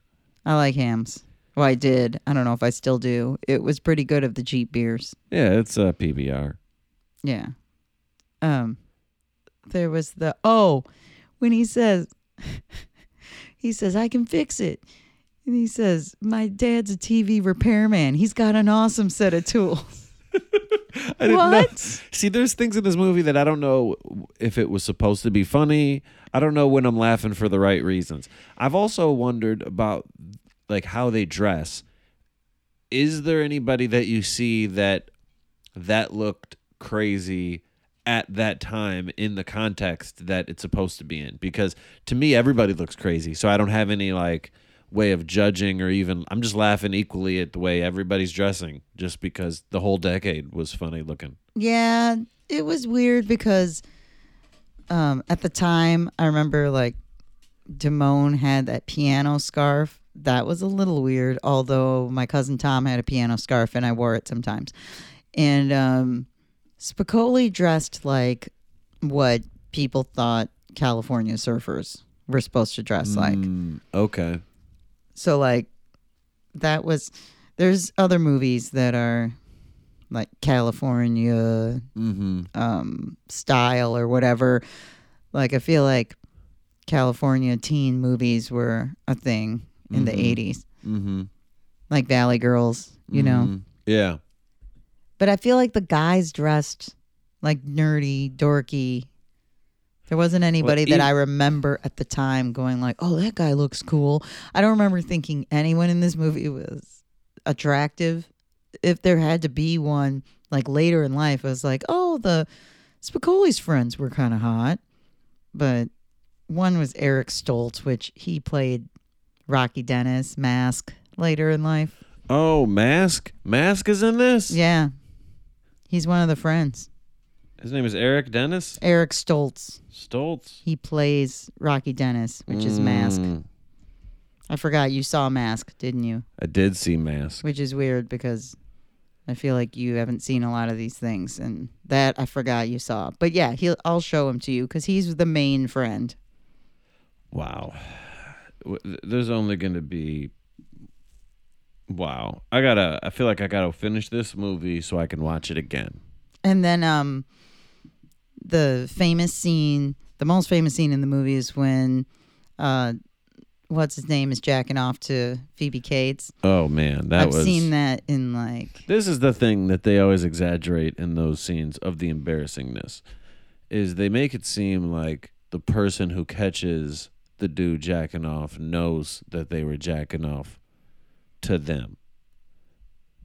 S3: I like Hamm's. Well, I did. I don't know if I still do. It was pretty good of the cheap beers.
S2: Yeah, it's a PBR.
S3: Yeah. Um, there was the oh, when he says, he says I can fix it, and he says my dad's a TV repairman. He's got an awesome set of tools.
S2: I didn't know.
S3: What?
S2: See, there's things in this movie that I don't know if it was supposed to be funny. I don't know when I'm laughing for the right reasons. I've also wondered about like how they dress. Is there anybody that you see that that looked crazy at that time in the context that it's supposed to be in? Because to me everybody looks crazy. So I don't have any like way of judging or even I'm just laughing equally at the way everybody's dressing just because the whole decade was funny looking.
S3: Yeah, it was weird because um, at the time I remember like Damone had that piano scarf. That was a little weird, although my cousin Tom had a piano scarf and I wore it sometimes. And um, Spicoli dressed like what people thought California surfers were supposed to dress like.
S2: Mm, okay.
S3: So like that was there's other movies that are like California
S2: Mm-hmm.
S3: um style or whatever. Like I feel like California teen movies were a thing in
S2: Mhm.
S3: the 80s.
S2: Mm-hmm.
S3: like Valley Girls, you know.
S2: Mhm. Yeah.
S3: But I feel like the guys dressed like nerdy, dorky. There wasn't anybody that
S2: ev-
S3: I remember at the time going like, "Oh, that guy looks cool." I don't remember thinking anyone in this movie was attractive. If there had to be one like later in life, I was like, "Oh, the Spicoli's friends were kind of hot." But one was Eric Stoltz, which he played Rocky Dennis, Mask later in life.
S2: Oh, Mask. Mask is in this.
S3: Yeah. He's one of the friends.
S2: His name is Eric Dennis
S3: Eric Stoltz.
S2: Stoltz.
S3: He plays Rocky Dennis, which is Mask.
S2: Mm,
S3: I forgot you saw Mask, didn't you?
S2: I did see Mask.
S3: Which is weird because I feel like you haven't seen a lot of these things, and that I forgot you saw. But yeah, he'll I'll show him to you because he's the main friend.
S2: Wow. There's only going to be. Wow. I gotta. I feel like I gotta finish this movie so I can watch it again.
S3: And then um, the famous scene, the most famous scene in the movie is when, uh, what's his name is jacking off to Phoebe Cates.
S2: Oh man, that
S3: I've
S2: was.
S3: seen that in like
S2: This is the thing that they always exaggerate in those scenes of the embarrassingness, is they make it seem like the person who catches the dude jacking off knows that they were jacking off to them.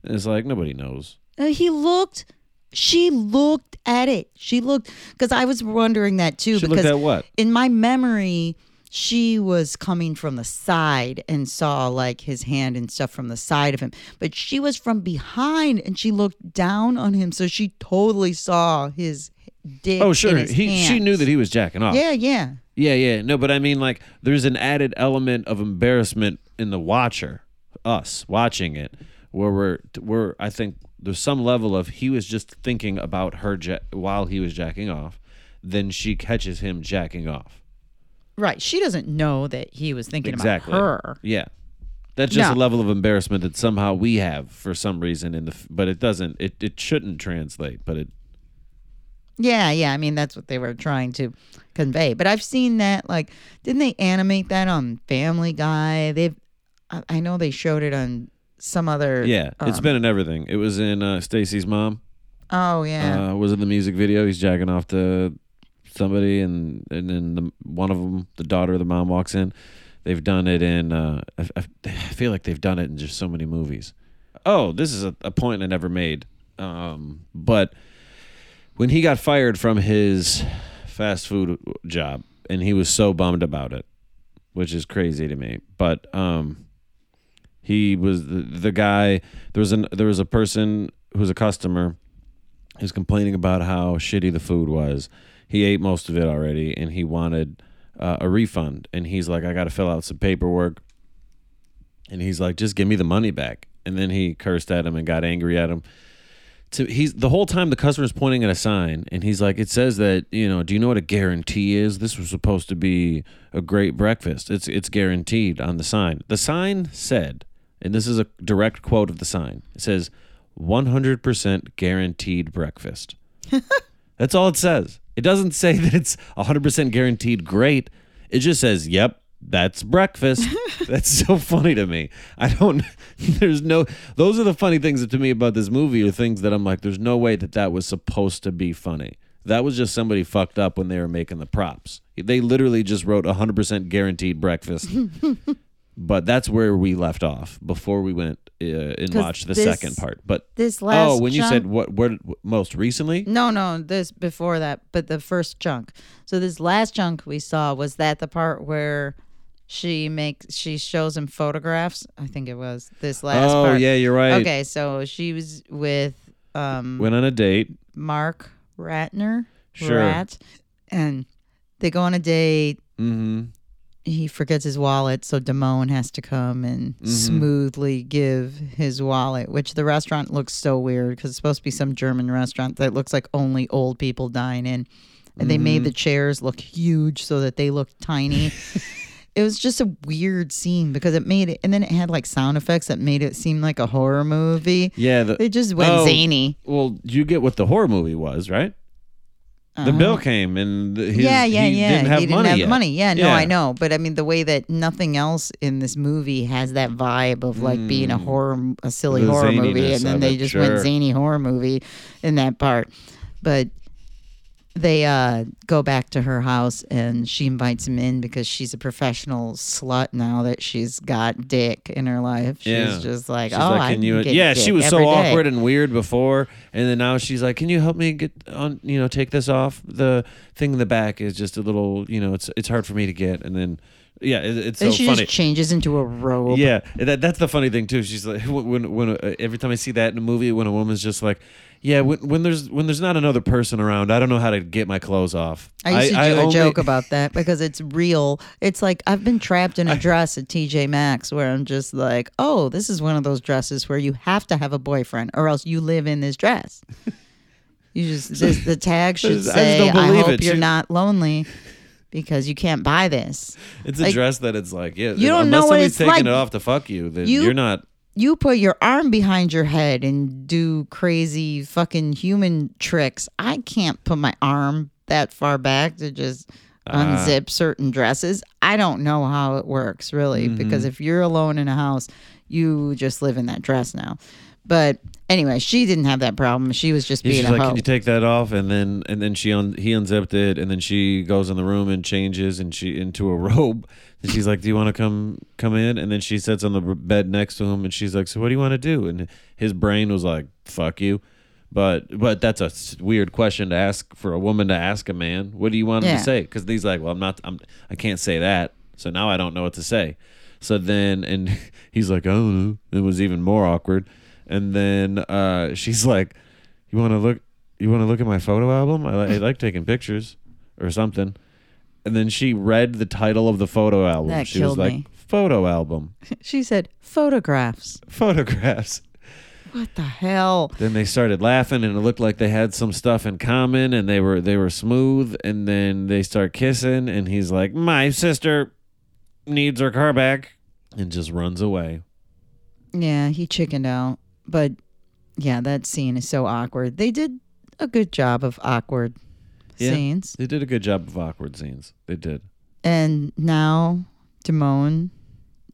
S2: And it's like nobody knows.
S3: Uh, he looked. She looked at it. She looked because I was wondering that too.
S2: She
S3: because
S2: looked at what?
S3: in my memory, she was coming from the side and saw like his hand and stuff from the side of him, but she was from behind and she looked down on him, so she totally saw his dick.
S2: Oh sure, he she knew that he was jacking off.
S3: Yeah, yeah.
S2: Yeah, yeah. No, but I mean, like, there's an added element of embarrassment in the watcher, us watching it, where we're, we're I think there's some level of he was just thinking about her ja- while he was jacking off. Then she catches him jacking off.
S3: Right. She doesn't know that he was thinking
S2: Exactly.
S3: about her.
S2: Yeah. That's just
S3: No.
S2: a level of embarrassment that somehow we have for some reason in the, but it doesn't. It it shouldn't translate, but it.
S3: Yeah, yeah. I mean, that's what they were trying to convey. But I've seen that. Like, didn't they animate that on Family Guy? They've. I, I know they showed it on some other.
S2: Yeah, it's
S3: um,
S2: been in everything. It was in uh, Stacy's mom.
S3: Oh yeah.
S2: uh, was in the music video. He's jacking off to somebody, and and then the, one of them, the daughter of the mom, walks in. They've done it in. Uh, I, I feel like they've done it in just so many movies. Oh, this is a, a point I never made. Um, but when he got fired from his fast food job, and he was so bummed about it, which is crazy to me. But um, he was the, the guy. There was an there was a person who was a customer was complaining about how shitty the food was. He ate most of it already, and he wanted uh, a refund. And he's like, "I got to fill out some paperwork." And he's like, "Just give me the money back." And then he cursed at him and got angry at him. To he's the whole time the customer's pointing at a sign, and he's like, "It says that you know. Do you know what a guarantee is? This was supposed to be a great breakfast. It's it's guaranteed on the sign. The sign said, and this is a direct quote of the sign. It says." 100% guaranteed breakfast. That's all it says. It doesn't say that it's 100% guaranteed great. It just says, "Yep, that's breakfast." that's so funny to me. I don't there's no those are the funny things to me about this movie are things that I'm like there's no way that that was supposed to be funny. That was just somebody fucked up when they were making the props. They literally just wrote 100% guaranteed breakfast. But that's where we left off before we went uh, and watched the
S3: this-
S2: second part. But
S3: this last.
S2: oh, when you
S3: chunk-
S2: said what where most recently?
S3: No, no, this before that, but the first chunk. So this last chunk we saw was that the part where she makes she shows him photographs. I think it was this last
S2: oh
S3: part.
S2: yeah, you're right.
S3: Okay, so she was with um
S2: Went on a date.
S3: Mark Ratner.
S2: Sure.
S3: Rat, and they go on a date.
S2: Mm-hmm.
S3: He forgets his wallet, so Damone has to come and
S2: Mm-hmm.
S3: smoothly give his wallet. Which the restaurant looks so weird because it's supposed to be some German restaurant that looks like only old people dine in, and they
S2: Mm-hmm.
S3: made the chairs look huge so that they look tiny. it was just a weird scene because it made it, and then it had like sound effects that made it seem like a horror movie.
S2: Yeah. The,
S3: It just went
S2: Oh.
S3: zany.
S2: well, you get what the horror movie was, right? The bill came and his,
S3: yeah, yeah,
S2: he
S3: yeah.
S2: didn't have
S3: he didn't
S2: money
S3: have
S2: yet.
S3: money. Yeah, no,
S2: Yeah.
S3: I know. But I mean, the way that nothing else in this movie has that vibe of like being a horror, a silly
S2: Mm. The
S3: horror movie, and then they just
S2: sure.
S3: went zany horror movie in that part. But they uh, go back to her house and she invites him in because she's a professional slut now that she's got dick in her life. She's
S2: Yeah.
S3: just like,
S2: She's
S3: oh,
S2: like,
S3: I
S2: can
S3: can
S2: you? Yeah, she was so
S3: day."
S2: awkward and weird before, and then now she's like, "Can you help me get on? You know, take this off. The thing in the back is just a little. You know, it's it's hard for me to get." And then, yeah, it, it's so
S3: Then she
S2: funny.
S3: just changes into a robe.
S2: Yeah, that, that's the funny thing too. She's like, when when, when uh, every time I see that in a movie, when a woman's just like, yeah, when, when there's when there's not another person around, I don't know how to get my clothes off.
S3: I used to do a
S2: only-
S3: joke about that because it's real. It's like I've been trapped in a dress at TJ Maxx where I'm just like, oh, this is one of those dresses where you have to have a boyfriend or else you live in this dress. You just this, the tag should
S2: I
S3: say,
S2: don't
S3: "I hope
S2: it."
S3: you're
S2: She-
S3: not lonely," because you can't buy this.
S2: It's a
S3: like-
S2: dress that it's like, yeah.
S3: You don't
S2: unless
S3: know what
S2: somebody's
S3: it's
S2: taking
S3: like.
S2: it off to fuck you, then
S3: you,
S2: are not.
S3: You put your arm behind your head and do crazy fucking human tricks. I can't put my arm that far back to just
S2: Ah.
S3: unzip certain dresses. I don't know how it works really
S2: Mm-hmm.
S3: because if you're alone in a house, you just live in that dress now. But anyway, she didn't have that problem. She was just
S2: Yeah,
S3: being
S2: she's like,
S3: hoe.
S2: can you take that off? And then and then she un- he unzipped it, and then she goes in the room and changes, and she into a robe. And she's like, "Do you want to come come in?" And then she sits on the bed next to him, and she's like, "So what do you want to do?" And his brain was like, "Fuck you." But but that's a weird question to ask for a woman to ask a man. What do you want him
S3: Yeah.
S2: to say? Because he's like, "Well, I'm not. I'm. I can't say that." So now I don't know what to say. So then and he's like, "I don't know." It was even more awkward. And then uh, she's like, "You want to look? You want to look at my photo album? I, li- I like taking pictures, or something." And then she read the title of the photo album.
S3: That
S2: she was
S3: killed
S2: like,
S3: me.
S2: "Photo album,
S3: she said photographs.
S2: photographs."
S3: What the hell?
S2: Then they started laughing, and it looked like they had some stuff in common, and they were they were smooth. And then they start kissing, and he's like, "My sister needs her car back," and just runs away.
S3: Yeah, he chickened out. But yeah, that scene is so awkward. They did a good job of awkward
S2: Yeah.
S3: scenes.
S2: They did a good job of awkward scenes. They did.
S3: And now Damone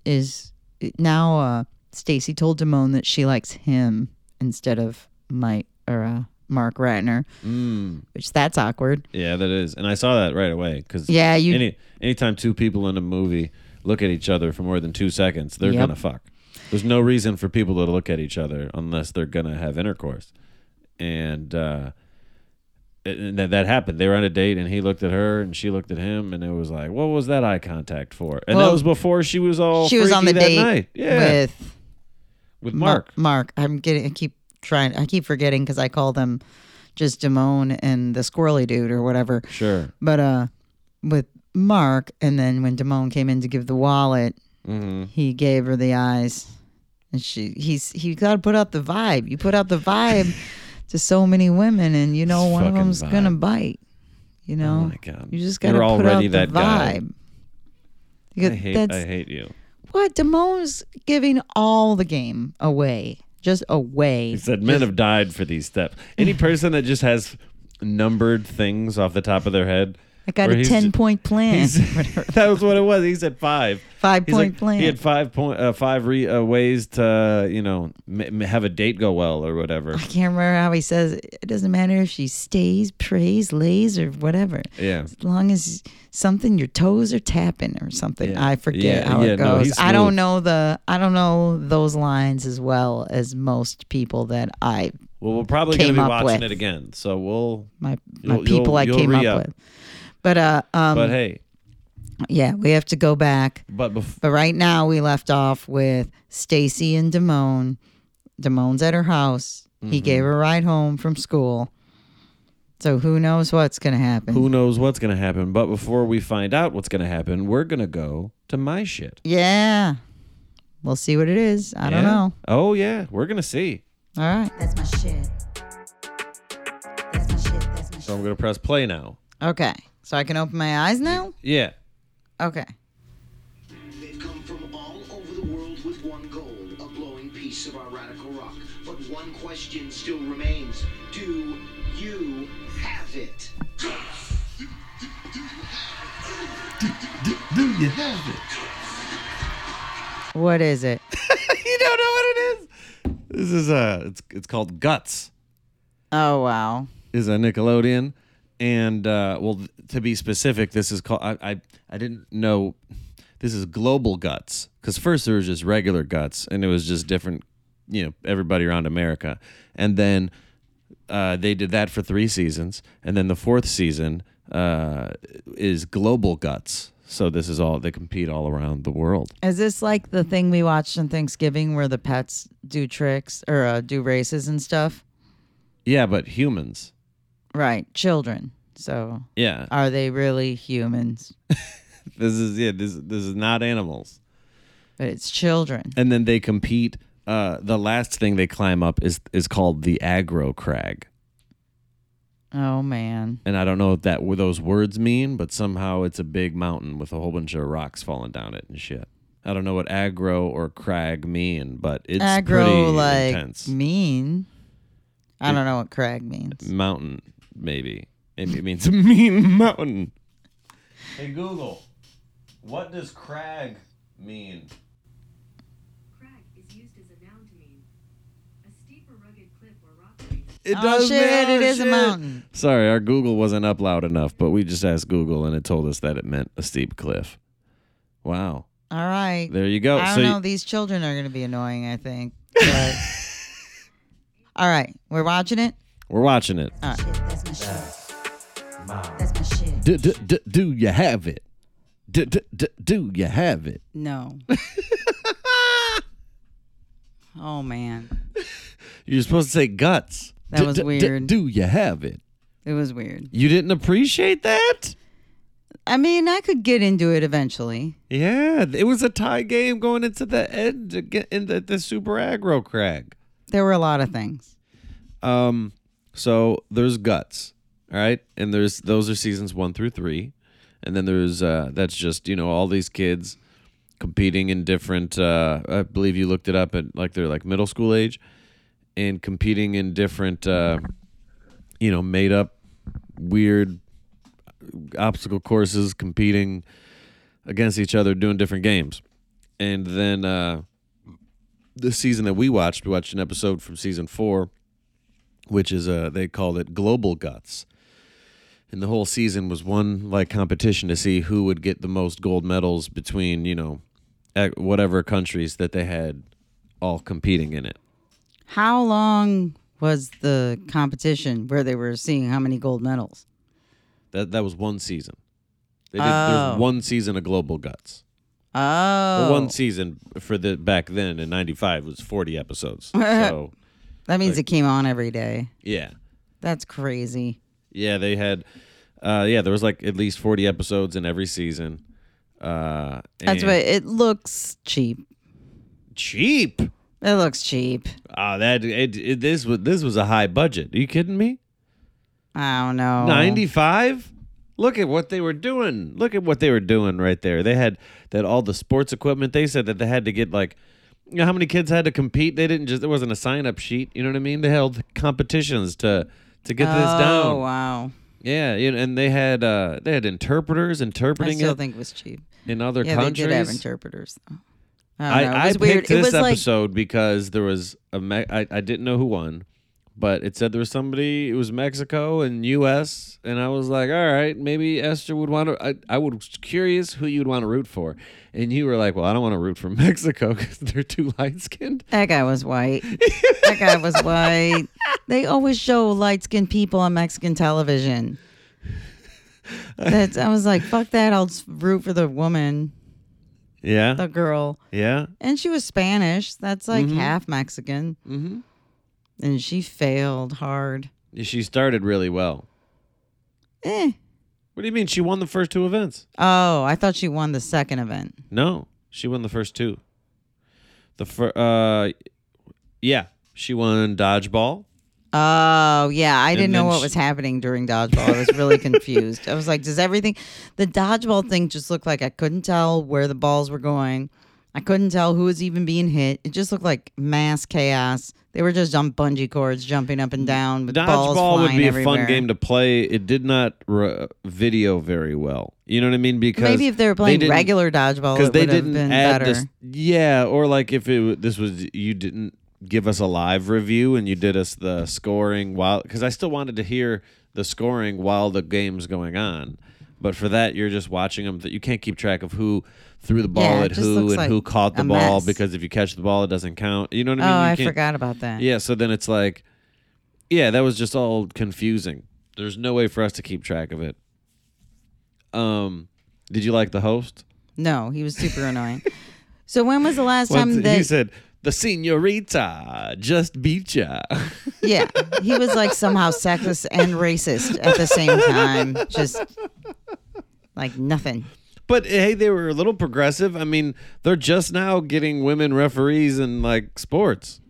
S3: is now uh Stacy told Damone that she likes him instead of Mike or uh, Mark Ratner,
S2: Mm.
S3: which that's awkward.
S2: Yeah, that is, and I saw that right away because
S3: Yeah, you
S2: any anytime two people in a movie look at each other for more than two seconds, they're
S3: Yep.
S2: gonna fuck. There's no reason for people to look at each other unless they're gonna have intercourse, and uh, and that, that happened. They were on a date, and he looked at her, and she looked at him, and it was like, what was that eye contact for? And
S3: Well,
S2: that was before she was all
S3: she was on the
S2: that
S3: date
S2: night. Yeah,
S3: with
S2: with
S3: Ma-
S2: Mark.
S3: Mark. I'm getting I keep trying I keep forgetting because I call them just Damone and the squirrely dude or whatever.
S2: Sure.
S3: But uh with Mark and then when Damone came in to give the wallet,
S2: hmm
S3: he gave her the eyes. And she he's he gotta put out the vibe. You put out the vibe to so many women and you know
S2: It's
S3: one of them's gonna bite. You know?
S2: Oh my god.
S3: You just
S2: You're
S3: gotta put out the
S2: that guy.
S3: vibe. You
S2: I hate. I hate you.
S3: what Damone's giving all the game away. Just away.
S2: He said men have died for these steps. Any person that just has numbered things off the top of their head.
S3: I got a ten point plan.
S2: that was what it was. He said five.
S3: Five
S2: He's
S3: point
S2: like-
S3: plan.
S2: He had five point uh, five re, uh, ways to uh, you know m- m- have a date go well or whatever.
S3: I can't remember how he says it. It doesn't matter if she stays, prays, lays, or whatever.
S2: Yeah.
S3: As long as something your toes are tapping or something.
S2: Yeah.
S3: I forget
S2: Yeah,
S3: how
S2: yeah,
S3: it goes.
S2: he's
S3: I don't know the I don't know those lines as well as most people that I
S2: Well, we're probably going to be watching
S3: with.
S2: it again. So we'll.
S3: my my people I came
S2: re-up.
S3: with. But uh um
S2: but hey,
S3: yeah, we have to go back.
S2: but bef-
S3: But right now we left off with Stacy and Damone. Damone's at her house. He
S2: Mm-hmm.
S3: gave her a ride home from school. So who knows what's gonna happen?
S2: who knows what's going to happen? But before we find out what's going to happen, we're going to go to my shit.
S3: Yeah. We'll see what it is. I don't know.
S2: Oh yeah, we're going to see.
S3: All right.
S1: That's my shit. That's my shit. That's my
S2: So I'm going to press play now.
S3: Okay. So I can open my eyes now?
S2: Yeah.
S3: Okay.
S5: They've come from all over the world with one goal, a glowing piece of our radical rock. But one question still remains. Do you have it?
S2: Do you have it?
S3: What is it?
S2: you don't know what it is. This is uh it's it's called Guts.
S3: Oh wow.
S2: Is a Nickelodeon, and uh, well, to be specific, this is called. I I, I didn't know. This is Global Guts because first there was just regular Guts, and it was just different. You know, everybody around America, and then uh, they did that for three seasons, and then the fourth season uh, is Global Guts. So this is all they compete all around the world.
S3: Is this like the thing we watched on Thanksgiving where the pets do tricks or uh, do races and stuff?
S2: Yeah, but humans.
S3: Right, children. So
S2: Yeah,
S3: are they really humans?
S2: this is yeah. This this is not animals.
S3: But it's children.
S2: and then they compete. Uh, the last thing they climb up is is called the aggro crag,
S3: Oh man.
S2: and I don't know what that what those words mean, but somehow it's a big mountain with a whole bunch of rocks falling down it and shit. I don't know what aggro or crag mean, but it's
S3: Aggro
S2: pretty
S3: like
S2: intense.
S3: mean. I don't know what crag means.
S2: Mountain, maybe. Maybe it means a mean mountain. Hey Google, what does crag mean?
S6: Crag is used as a noun to mean a steep or rugged cliff or rock face.
S2: It
S3: oh shit,
S2: mean-
S3: it is a mountain.
S2: Sorry, our Google wasn't up loud enough, but we just asked Google and it told us that it meant a steep cliff. Wow.
S3: All right.
S2: There you go.
S3: I don't
S2: you-
S3: know. These children are going to be annoying, I think. But All right. We're watching it.
S2: we're watching it.
S3: All right.
S1: Shit, that's my shit. That's my shit.
S2: Do, do, do, do you have it? Do, do, do, do you have it?
S3: No. oh, man.
S2: You're supposed to say guts.
S3: That
S2: D-
S3: was
S2: d- d-
S3: weird.
S2: Do you have it?
S3: It was weird.
S2: You didn't appreciate that?
S3: I mean, I could get into it eventually.
S2: Yeah, it was a tie game going into the end to get into the super aggro crag.
S3: There were a lot of things.
S2: Um, so there's guts, all right, and there's those are seasons one through three, and then there's uh, that's just you know all these kids competing in different. Uh, I believe you looked it up at like they're like middle school age, and competing in different, uh, you know, made up weird obstacle courses, competing against each other, doing different games, and then. Uh, the season that we watched, we watched an episode from season four, which is uh they called it Global Guts. And the whole season was one like competition to see who would get the most gold medals between, you know, whatever countries that they had all competing in it.
S3: How long was the competition where they were seeing how many gold medals?
S2: That that was one season. They did
S3: Oh.
S2: there's one season of Global Guts.
S3: Oh.
S2: But one season for the back then in 95 was 40 episodes. so,
S3: that means it came on every day.
S2: yeah.
S3: That's crazy.
S2: Yeah, they had. Uh, yeah, there was like at least forty episodes in every season. Uh,
S3: That's what it looks cheap.
S2: cheap.
S3: It looks cheap.
S2: Ah, that it, it, this was this was a high budget. Are you kidding me?
S3: I don't know.
S2: Ninety five. Look at what they were doing. Look at what they were doing right there. They had that all the sports equipment. They said that they had to get like, you know, how many kids had to compete. They didn't just. There wasn't a sign up sheet. You know what I mean? They held competitions to to get this down.
S3: Oh wow!
S2: Yeah, you know, and they had uh they had interpreters interpreting.
S3: I still
S2: it
S3: think it was cheap.
S2: in other
S3: Yeah,
S2: countries.
S3: they did have interpreters. Though. I,
S2: I,
S3: don't know. It
S2: I picked
S3: weird.
S2: this
S3: was like
S2: episode because there was a Me- I, I didn't know who won, but it said there was somebody. It was Mexico and U.S. and I was like, all right, maybe Esther would want to. I I was curious who you'd want to root for, and you were like, well, I don't want to root for Mexico because they're too light skinned.
S3: that guy was white. that guy was white. They always show light skinned people on Mexican television. That's, I was like, fuck that. I'll just root for the woman,
S2: Yeah,
S3: the girl.
S2: yeah.
S3: And she was Spanish. That's like half Mexican.
S2: Mm-hmm.
S3: And she failed hard.
S2: She started really well.
S3: Eh.
S2: What do you mean? She won the first two events.
S3: Oh, I thought she won the second event.
S2: No, she won the first two. The fir- uh, yeah, she won dodgeball.
S3: Oh, yeah. I didn't know what
S2: sh-
S3: was happening during dodgeball. I was really confused. I was like, does everything, the dodgeball thing just looked like I couldn't tell where the balls were going. I couldn't tell who was even being hit. It just looked like mass chaos. They were just on bungee cords, jumping up and mm. down with balls
S2: Dodgeball would
S3: flying
S2: be a
S3: everywhere.
S2: fun game to play. It did not re- video very well. You know what I mean? Because
S3: Maybe if they were playing
S2: didn't-
S3: regular dodgeball,
S2: because
S3: it
S2: they
S3: would have
S2: didn't
S3: been
S2: add
S3: better.
S2: this. Yeah, or like if it this was you didn't give us a live review and you did us the scoring while because I still wanted to hear the scoring while the game's going on. But for that, you're just watching them. That you can't keep track of who threw the ball
S3: Yeah,
S2: at who and
S3: like
S2: who caught the ball
S3: mess.
S2: because if you catch the ball, it doesn't count. You know what
S3: oh,
S2: I mean? You
S3: I forgot about that.
S2: Yeah, so then it's like, yeah, that was just all confusing. There's no way for us to keep track of it. Um, did you like the host?
S3: No, he was super annoying. So when was the last
S2: Once
S3: time that
S2: he said, "The senorita just beat ya."
S3: Yeah, he was like somehow sexist and racist at the same time. Just like nothing.
S2: But hey, they were a little progressive. I mean, they're just now getting women referees in like sports.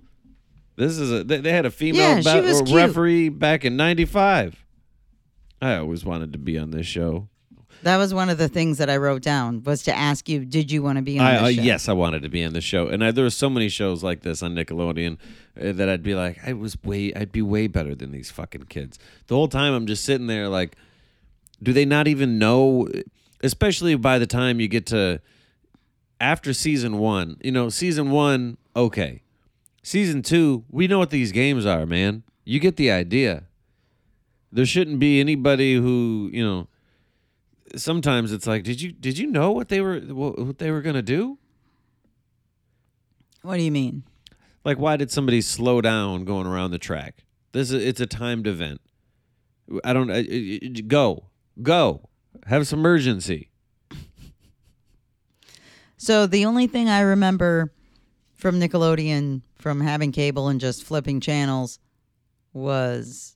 S2: This is a they, they had a female
S3: Yeah, she was
S2: or
S3: cute.
S2: referee back in '95. I always wanted to be on this show.
S3: That was one of the things that I wrote down was to ask you, did you want to be on
S2: I, uh, yes, I wanted to be on the show, and I, there were so many shows like this on Nickelodeon uh, that I'd be like, I was way, I'd be way better than these fucking kids. The whole time I'm just sitting there like, do they not even know? Especially by the time you get to after season one, you know, season one, okay, season two, we know what these games are, man. You get the idea. There shouldn't be anybody who, you know. Sometimes it's like, did you did you know what they were what, they were gonna do?
S3: What do you mean?
S2: Like, why did somebody slow down going around the track? This is it's a timed event. I don't I- I- go go have some urgency.
S3: So the only thing I remember from Nickelodeon from having cable and just flipping channels was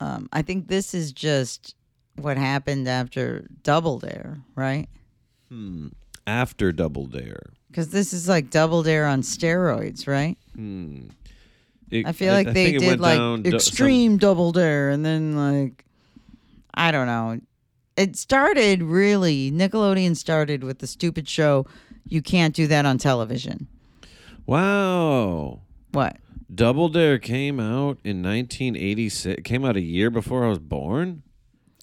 S3: um, I think this is just what happened after Double Dare, right?
S2: Hmm. After Double Dare.
S3: Because this is like Double Dare on steroids, right?
S2: Hmm. It-
S3: I feel like they
S2: think it
S3: did like
S2: down do-
S3: extreme Double Dare, and then like I don't know. It started really Nickelodeon started with the stupid show. You can't do that on television.
S2: wow.
S3: What?
S2: Double Dare came out in 1986. Came out a year before I was born.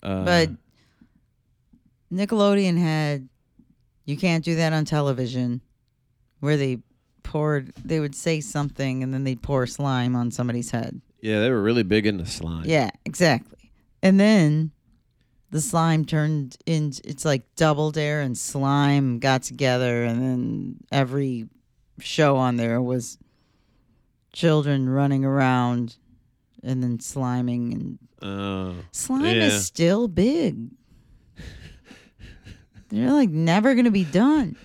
S2: Uh,
S3: But Nickelodeon had you can't do that on television where they poured they would say something and then they'd pour slime on somebody's head.
S2: yeah, they were really big into slime.
S3: Yeah, exactly. And then the slime turned into it's like double dare and slime got together and then every show on there was children running around and then sliming and
S2: Uh,
S3: Slime
S2: Yeah.
S3: is still big. They're like never to be done.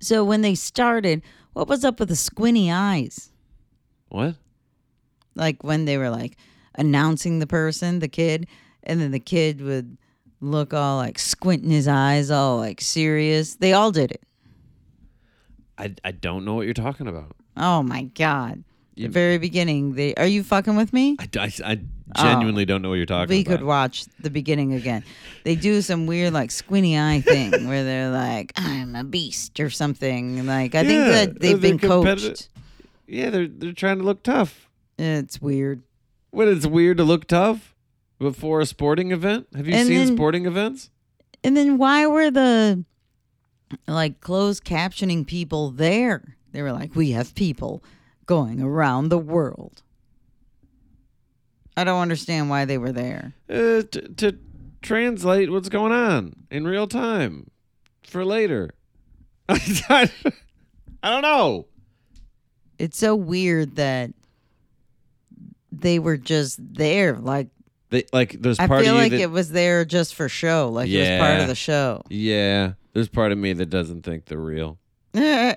S3: So when they started, what was up with the squinty eyes?
S2: what?
S3: Like when they were like announcing the person, the kid, and then the kid would look all like squinting his eyes, all like serious. They all did it.
S2: I, I don't know what you're talking about.
S3: Oh my god. The
S2: You-
S3: very beginning, they are you fucking with me?
S2: I, I, I genuinely oh, don't know what you're talking about.
S3: we
S2: about.
S3: could watch the beginning again. They do some weird like squinty eye thing where they're like, "I'm a beast" or something. Like I think
S2: Yeah,
S3: that they've
S2: they're
S3: been
S2: competitive.
S3: coached.
S2: Yeah, they're they're trying to look tough.
S3: It's weird.
S2: When it's weird to look tough before a sporting event. Have you
S3: And
S2: seen
S3: then-
S2: sporting events?
S3: And then why were the like closed captioning people there? They were like, "We have people going around the world." I don't understand why they were there.
S2: Uh, to, to translate what's going on in real time for later. I don't know.
S3: It's so weird that they were just there. Like
S2: They, like there's
S3: I
S2: part
S3: feel
S2: of you
S3: like
S2: that,
S3: it was there just for show. Like it was part
S2: Yeah.
S3: of the show.
S2: yeah. There's part of me that doesn't think they're real.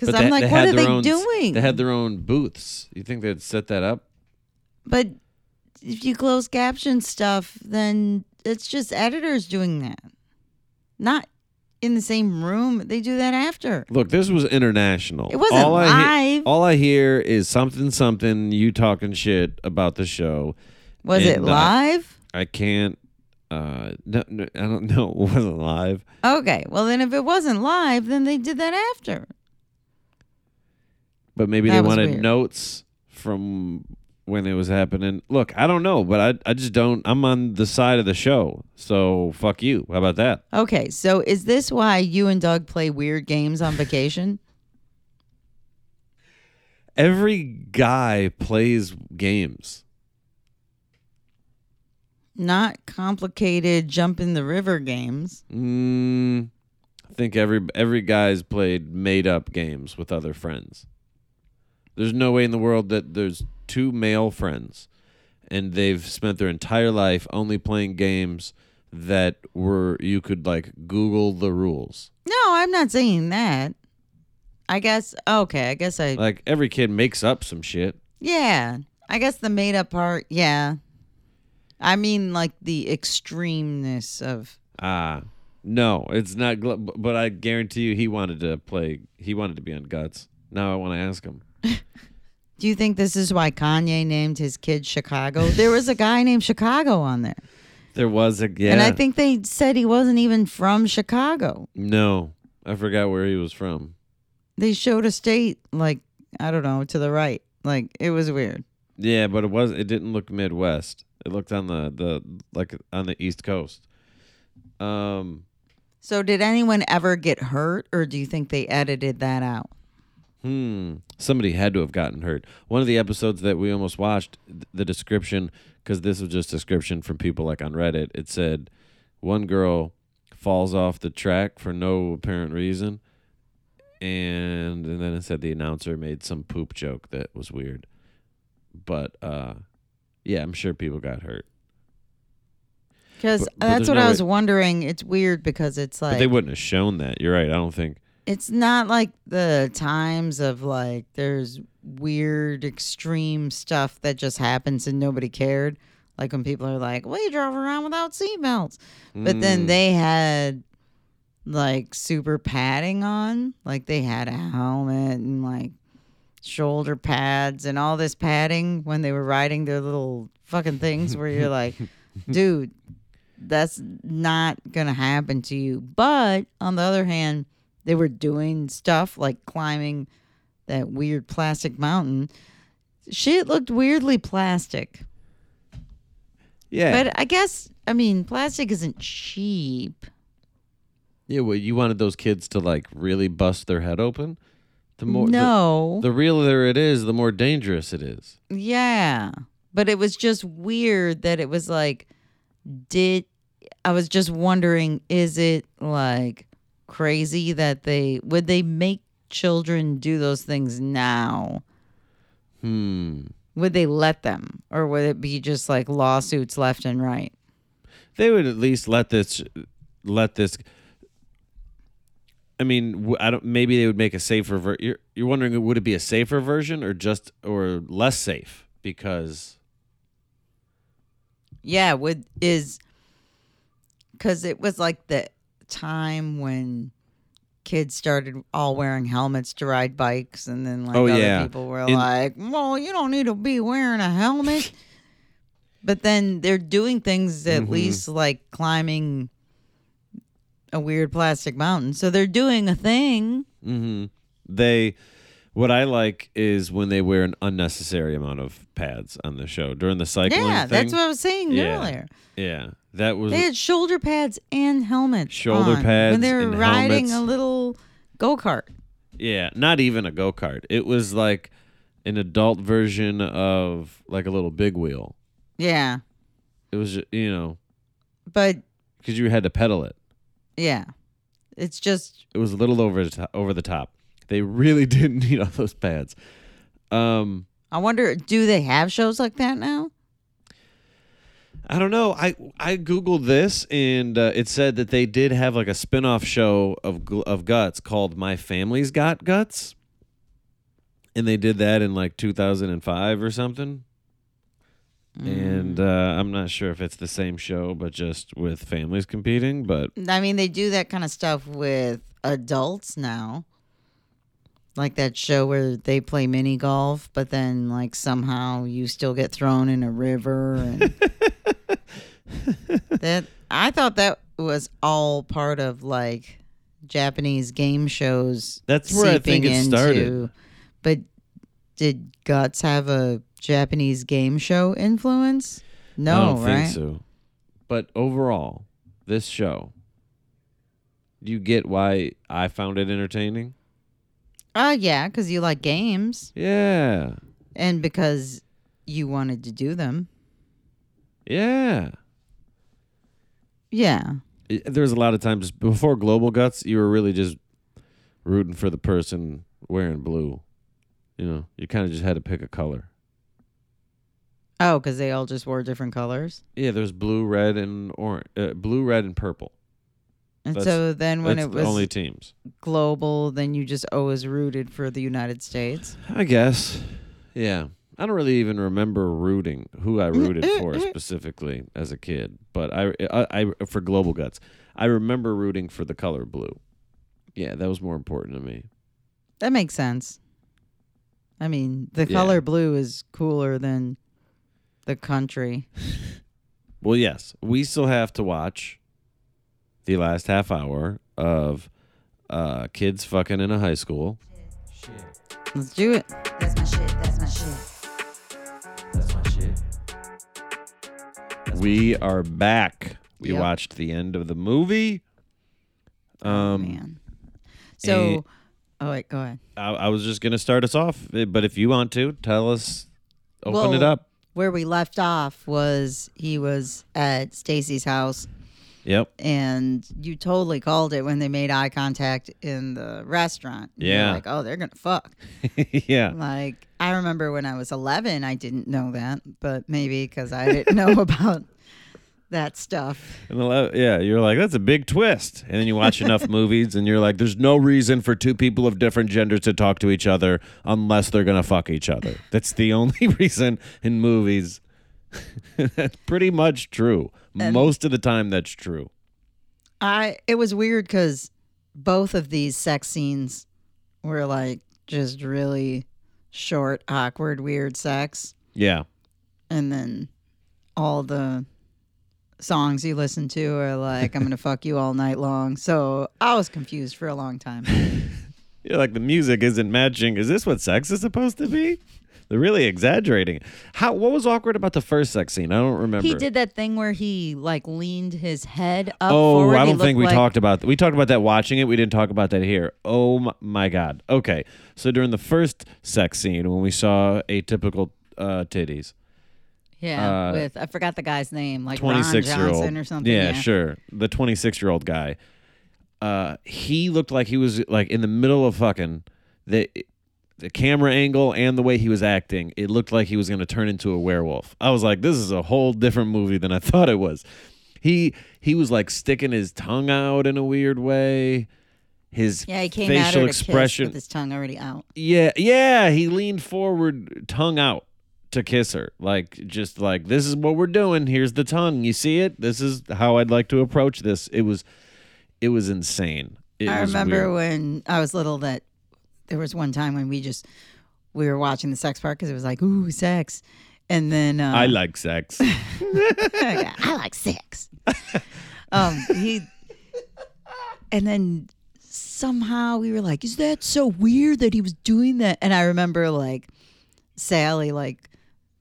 S3: Because
S2: But
S3: I'm
S2: they-
S3: like, what
S2: had
S3: are
S2: their
S3: they
S2: own-
S3: doing?
S2: They had their own booths. You think they'd set that up?
S3: but if you close caption stuff, then it's just editors doing that, not in the same room. They do that after.
S2: Look, this was international.
S3: It wasn't
S2: all I he-
S3: live.
S2: all I hear is something, something. You talking shit about the show.
S3: Was it live?
S2: I can't. Uh, no, no, I don't know. It wasn't live.
S3: Okay, well then if it wasn't live, then they did that after.
S2: but maybe
S3: That
S2: they
S3: was
S2: wanted
S3: weird.
S2: notes from when it was happening. Look, I don't know, but I I just don't. I'm on the side of the show, so fuck you. How about that?
S3: Okay, so is this why you and Doug play weird games on vacation?
S2: Every guy plays games.
S3: Not complicated jump in the river games.
S2: Mm, I think every every guy's played made up games with other friends. There's no way in the world that there's two male friends and they've spent their entire life only playing games that were you could like Google the rules.
S3: No, I'm not saying that. I guess okay, I guess I
S2: Like every kid makes up some shit.
S3: Yeah. I guess the made up part, yeah. I mean like the extremeness of
S2: Ah, no, it's not. Gl- but I guarantee you, he wanted to play. He wanted to be on Guts. Now I want to ask him.
S3: Do you think this is why Kanye named his kid Chicago? There was a guy named Chicago on there.
S2: There was a yeah.
S3: And I think they said he wasn't even from Chicago.
S2: no, I forgot where he was from.
S3: They showed a state like I don't know, to the right. Like it was weird.
S2: Yeah, but it was. It didn't look Midwest. It looked on the the like on the East Coast. Um.
S3: So did anyone ever get hurt or do you think they edited that out?
S2: Hmm. Somebody had to have gotten hurt. One of the episodes that we almost watched, the description, because this was just description from people like on Reddit. It said one girl falls off the track for no apparent reason, and and then it said the announcer made some poop joke that was weird. But uh, yeah, I'm sure people got hurt.
S3: Because
S2: But- but
S3: that's
S2: there's
S3: what
S2: no
S3: I was
S2: way-
S3: wondering. It's weird because it's like
S2: but they wouldn't have shown that. You're right. I don't think.
S3: it's not like the times of like there's weird extreme stuff that just happens and nobody cared like when people are like we drove around without seatbelts but then
S2: Mm.
S3: they had like super padding on like they had a helmet and like shoulder pads and all this padding when they were riding their little fucking things where you're like dude that's not gonna happen to you but on the other hand they were doing stuff like climbing that weird plastic mountain shit looked weirdly plastic
S2: Yeah.
S3: but i guess i mean plastic isn't cheap
S2: yeah. Well, you wanted those kids to like really bust their head open. The more the-
S3: no
S2: the realer it is, the more dangerous it is.
S3: Yeah. But it was just weird that it was like, did I was just wondering, is it like crazy that they would they make children do those things now?
S2: Hmm.
S3: Would they let them? Or would it be just like lawsuits left and right?
S2: They would at least let this, let this. I mean, I don't. Maybe they would make a safer. Ver- you're you're wondering, would it be a safer version or just or less safe? Because
S3: Yeah, would is because it was like the time when kids started all wearing helmets to ride bikes, and then like
S2: Oh,
S3: other
S2: yeah.
S3: people were
S2: In-
S3: like, "Well, you don't need to be wearing a helmet." but then they're doing things at
S2: Mhm.
S3: least like climbing a weird plastic mountain, so they're doing a thing.
S2: hmm they, what I like is when they wear an unnecessary amount of pads on the show during the cycling.
S3: yeah,
S2: thing.
S3: that's what I was saying
S2: Yeah.
S3: earlier.
S2: Yeah, that was.
S3: They had shoulder pads and helmets.
S2: Shoulder
S3: on
S2: pads
S3: when they were riding
S2: helmets.
S3: a little go kart.
S2: Yeah, not even a go kart. It was like an adult version of like a little big wheel.
S3: Yeah,
S2: It was you know
S3: but
S2: because you had to pedal it.
S3: Yeah, it's just
S2: It was a little over the top, over the top. They really didn't need all those pads. Um,
S3: I wonder, do they have shows like that now?
S2: I don't know. I I googled this and uh, it said that they did have like a spin-off show of of Guts called My Family's Got Guts. And they did that in like 2005 or something. And uh, I'm not sure if it's the same show, but just with families competing. But
S3: I mean, they do that kind of stuff with adults now. Like that show where they play mini golf, but then like somehow you still get thrown in a river and that I thought that was all part of like Japanese game shows
S2: That's where I think it started.
S3: But did Guts have a Japanese game show influence? No,
S2: I don't
S3: right?
S2: think so. But overall, this show, do you get why I found it entertaining?
S3: Oh yeah, because you like games
S2: Yeah.
S3: and because you wanted to do them.
S2: Yeah.
S3: Yeah.
S2: I- There's a lot of times before Global Guts, you were really just rooting for the person wearing blue. You know, you kind of just had to pick a color.
S3: Oh, because they all just wore different colors.
S2: Yeah, there's blue, red, and orange. Uh, blue, red, and purple.
S3: And
S2: That's-
S3: so then when it was
S2: only teams.
S3: global, then you just always rooted for the United States.
S2: I guess. Yeah. I don't really even remember rooting who I rooted for specifically as a kid, but I, I, I for Global Guts, I remember rooting for the color blue. Yeah, that was more important to me.
S3: That makes sense. I mean, the
S2: Yeah.
S3: color blue is cooler than the country.
S2: Well, yes, we still have to watch the last half hour of uh, kids fucking in a high school.
S4: Shit.
S3: Let's do it.
S1: That's my shit. That's my shit.
S4: That's my shit.
S2: We are back. We
S3: Yep.
S2: watched the end of the movie. Um,
S3: oh, man. So, oh wait, go ahead.
S2: I, I was just gonna start us off, but if you want to, tell us, open it up.
S3: Where we left off was he was at Stacy's house,
S2: Yep.
S3: and you totally called it when they made eye contact in the restaurant.
S2: Yeah.
S3: like oh, they're gonna fuck.
S2: yeah.
S3: Like I remember when I was 11, I didn't know that, but maybe because I didn't know about that stuff.
S2: And the yeah, you're like, that's a big twist. And then you watch enough movies and you're like, there's no reason for two people of different genders to talk to each other unless they're going to fuck each other. That's the only reason in movies. that's pretty much true. Most of the time, that's true.
S3: I it was weird because both of these sex scenes were like just really short, awkward, weird sex,
S2: Yeah.
S3: and then all the songs you listen to are like "I'm gonna fuck you all night long." So I was confused for a long time.
S2: You're like, the music isn't matching. Is this what sex is supposed to be? They're really exaggerating. How? What was awkward about the first sex scene? I don't remember.
S3: he did that thing where he like leaned his head up.
S2: Oh,
S3: forward.
S2: I don't think we
S3: like-
S2: talked about we talked about that watching it. We didn't talk about that here. Oh my, my god. Okay, so during the first sex scene when we saw atypical uh, titties,
S3: Yeah,
S2: uh,
S3: with I forgot the guy's name, like
S2: twenty six year
S3: Johnson
S2: old
S3: or something.
S2: Yeah, sure. The twenty six year old guy. Uh, he looked like he was like in the middle of fucking the the camera angle and the way he was acting. It looked like he was going to turn into a werewolf. I was like, this is a whole different movie than I thought it was. He he was like sticking his tongue out in a weird way. His
S3: Yeah, he came
S2: facial expression.
S3: with his tongue already out.
S2: Yeah, yeah, he leaned forward, tongue out to kiss her. Like just like this is what we're doing. Here's the tongue. You see it? This is how I'd like to approach this. It was it was insane. It
S3: I
S2: was
S3: remember
S2: weird.
S3: when I was little that there was one time when we just we were watching the sex part because it was like ooh sex, and then uh,
S2: I like sex.
S3: I like sex. um, he, and then somehow we were like, "Is that so weird that he was doing that?" And I remember like Sally, like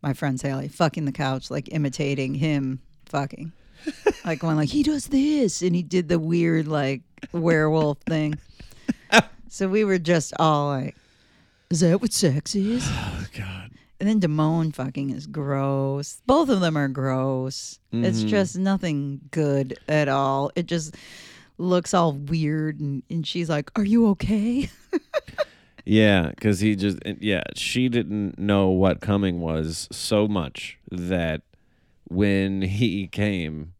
S3: my friend Sally, fucking the couch, like imitating him fucking, like going like he does this, and he did the weird like werewolf thing. So we were just all like, "Is that what sex is?"
S2: oh god.
S3: And then Damone fucking is gross. Both of them are gross. It's
S2: Mhm.
S3: just nothing good at all. It just looks all weird. And, and she's like, Are you okay?
S2: Yeah, cuz he just yeah, she didn't know what coming was so much that when he came,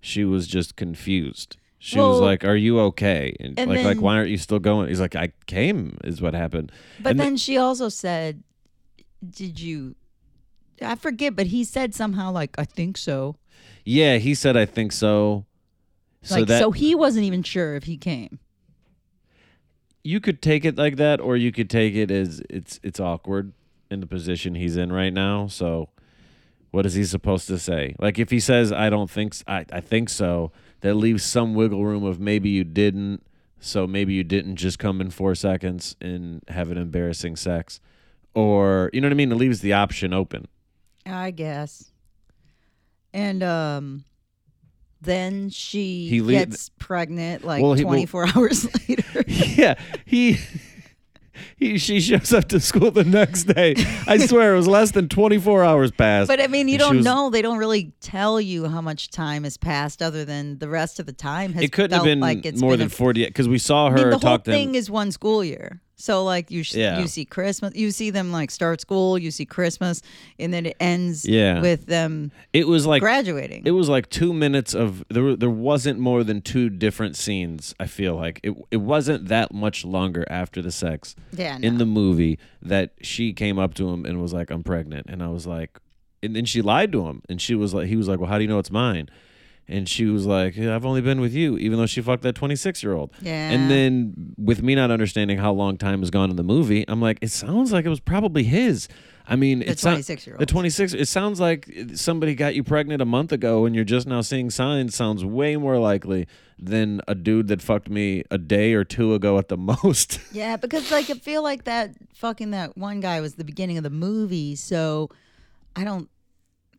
S2: she was just confused. She was like, "Are you okay?" And,
S3: and
S2: like, like, why aren't you still going? He's like, "I came," is what happened.
S3: But
S2: And the-
S3: then she also said, Did you? I forget, but he said somehow, like, I think so.
S2: Yeah, he said, "I think so." So
S3: like,
S2: that
S3: so he wasn't even sure if he came.
S2: You could take it like that, or you could take it as it's it's awkward in the position he's in right now. So, what is he supposed to say? Like, if he says, "I don't think," I I think so, that leaves some wiggle room of maybe you didn't. So maybe you didn't just come in four seconds and have an embarrassing sex, or you know what I mean. It leaves the option open.
S3: I guess. And um then she
S2: He le-
S3: gets pregnant like
S2: Well, he- well-
S3: 24 hours later.
S2: yeah, he. He, she shows up to school the next day. I swear it was less than 24 hours passed.
S3: But I mean, you don't
S2: was-
S3: know. They don't really tell you how much time has passed, other than the rest of the time has
S2: It couldn't have been
S3: like it's
S2: more
S3: been
S2: than
S3: a-
S2: 48 because we saw
S3: I
S2: her
S3: mean, the whole thing is one school year. So like you sh-
S2: Yeah.
S3: you see Christmas, you see them like start school, you see Christmas, and then it ends
S2: Yeah.
S3: with them
S2: It was like
S3: graduating.
S2: It was like two minutes of there. There wasn't more than two different scenes. I feel like it. It wasn't that much longer after the sex
S3: yeah,
S2: in the movie that she came up to him and was like, "I'm pregnant," and I was like, and then she lied to him, and she was like, he was like, "Well, how do you know it's mine?" And she was like, yeah, "I've only been with you," even though she fucked that 26 year old.
S3: yeah.
S2: And then with me not understanding how long time has gone in the movie, I'm like, it sounds like it was probably his. I mean,
S3: the
S2: it's
S3: 26 year old.
S2: the 26 it sounds like somebody got you pregnant a month ago and you're just now seeing signs sounds way more likely than a dude that fucked me a day or two ago at the most
S3: Yeah, because like I feel like that fucking that one guy was the beginning of the movie, so I don't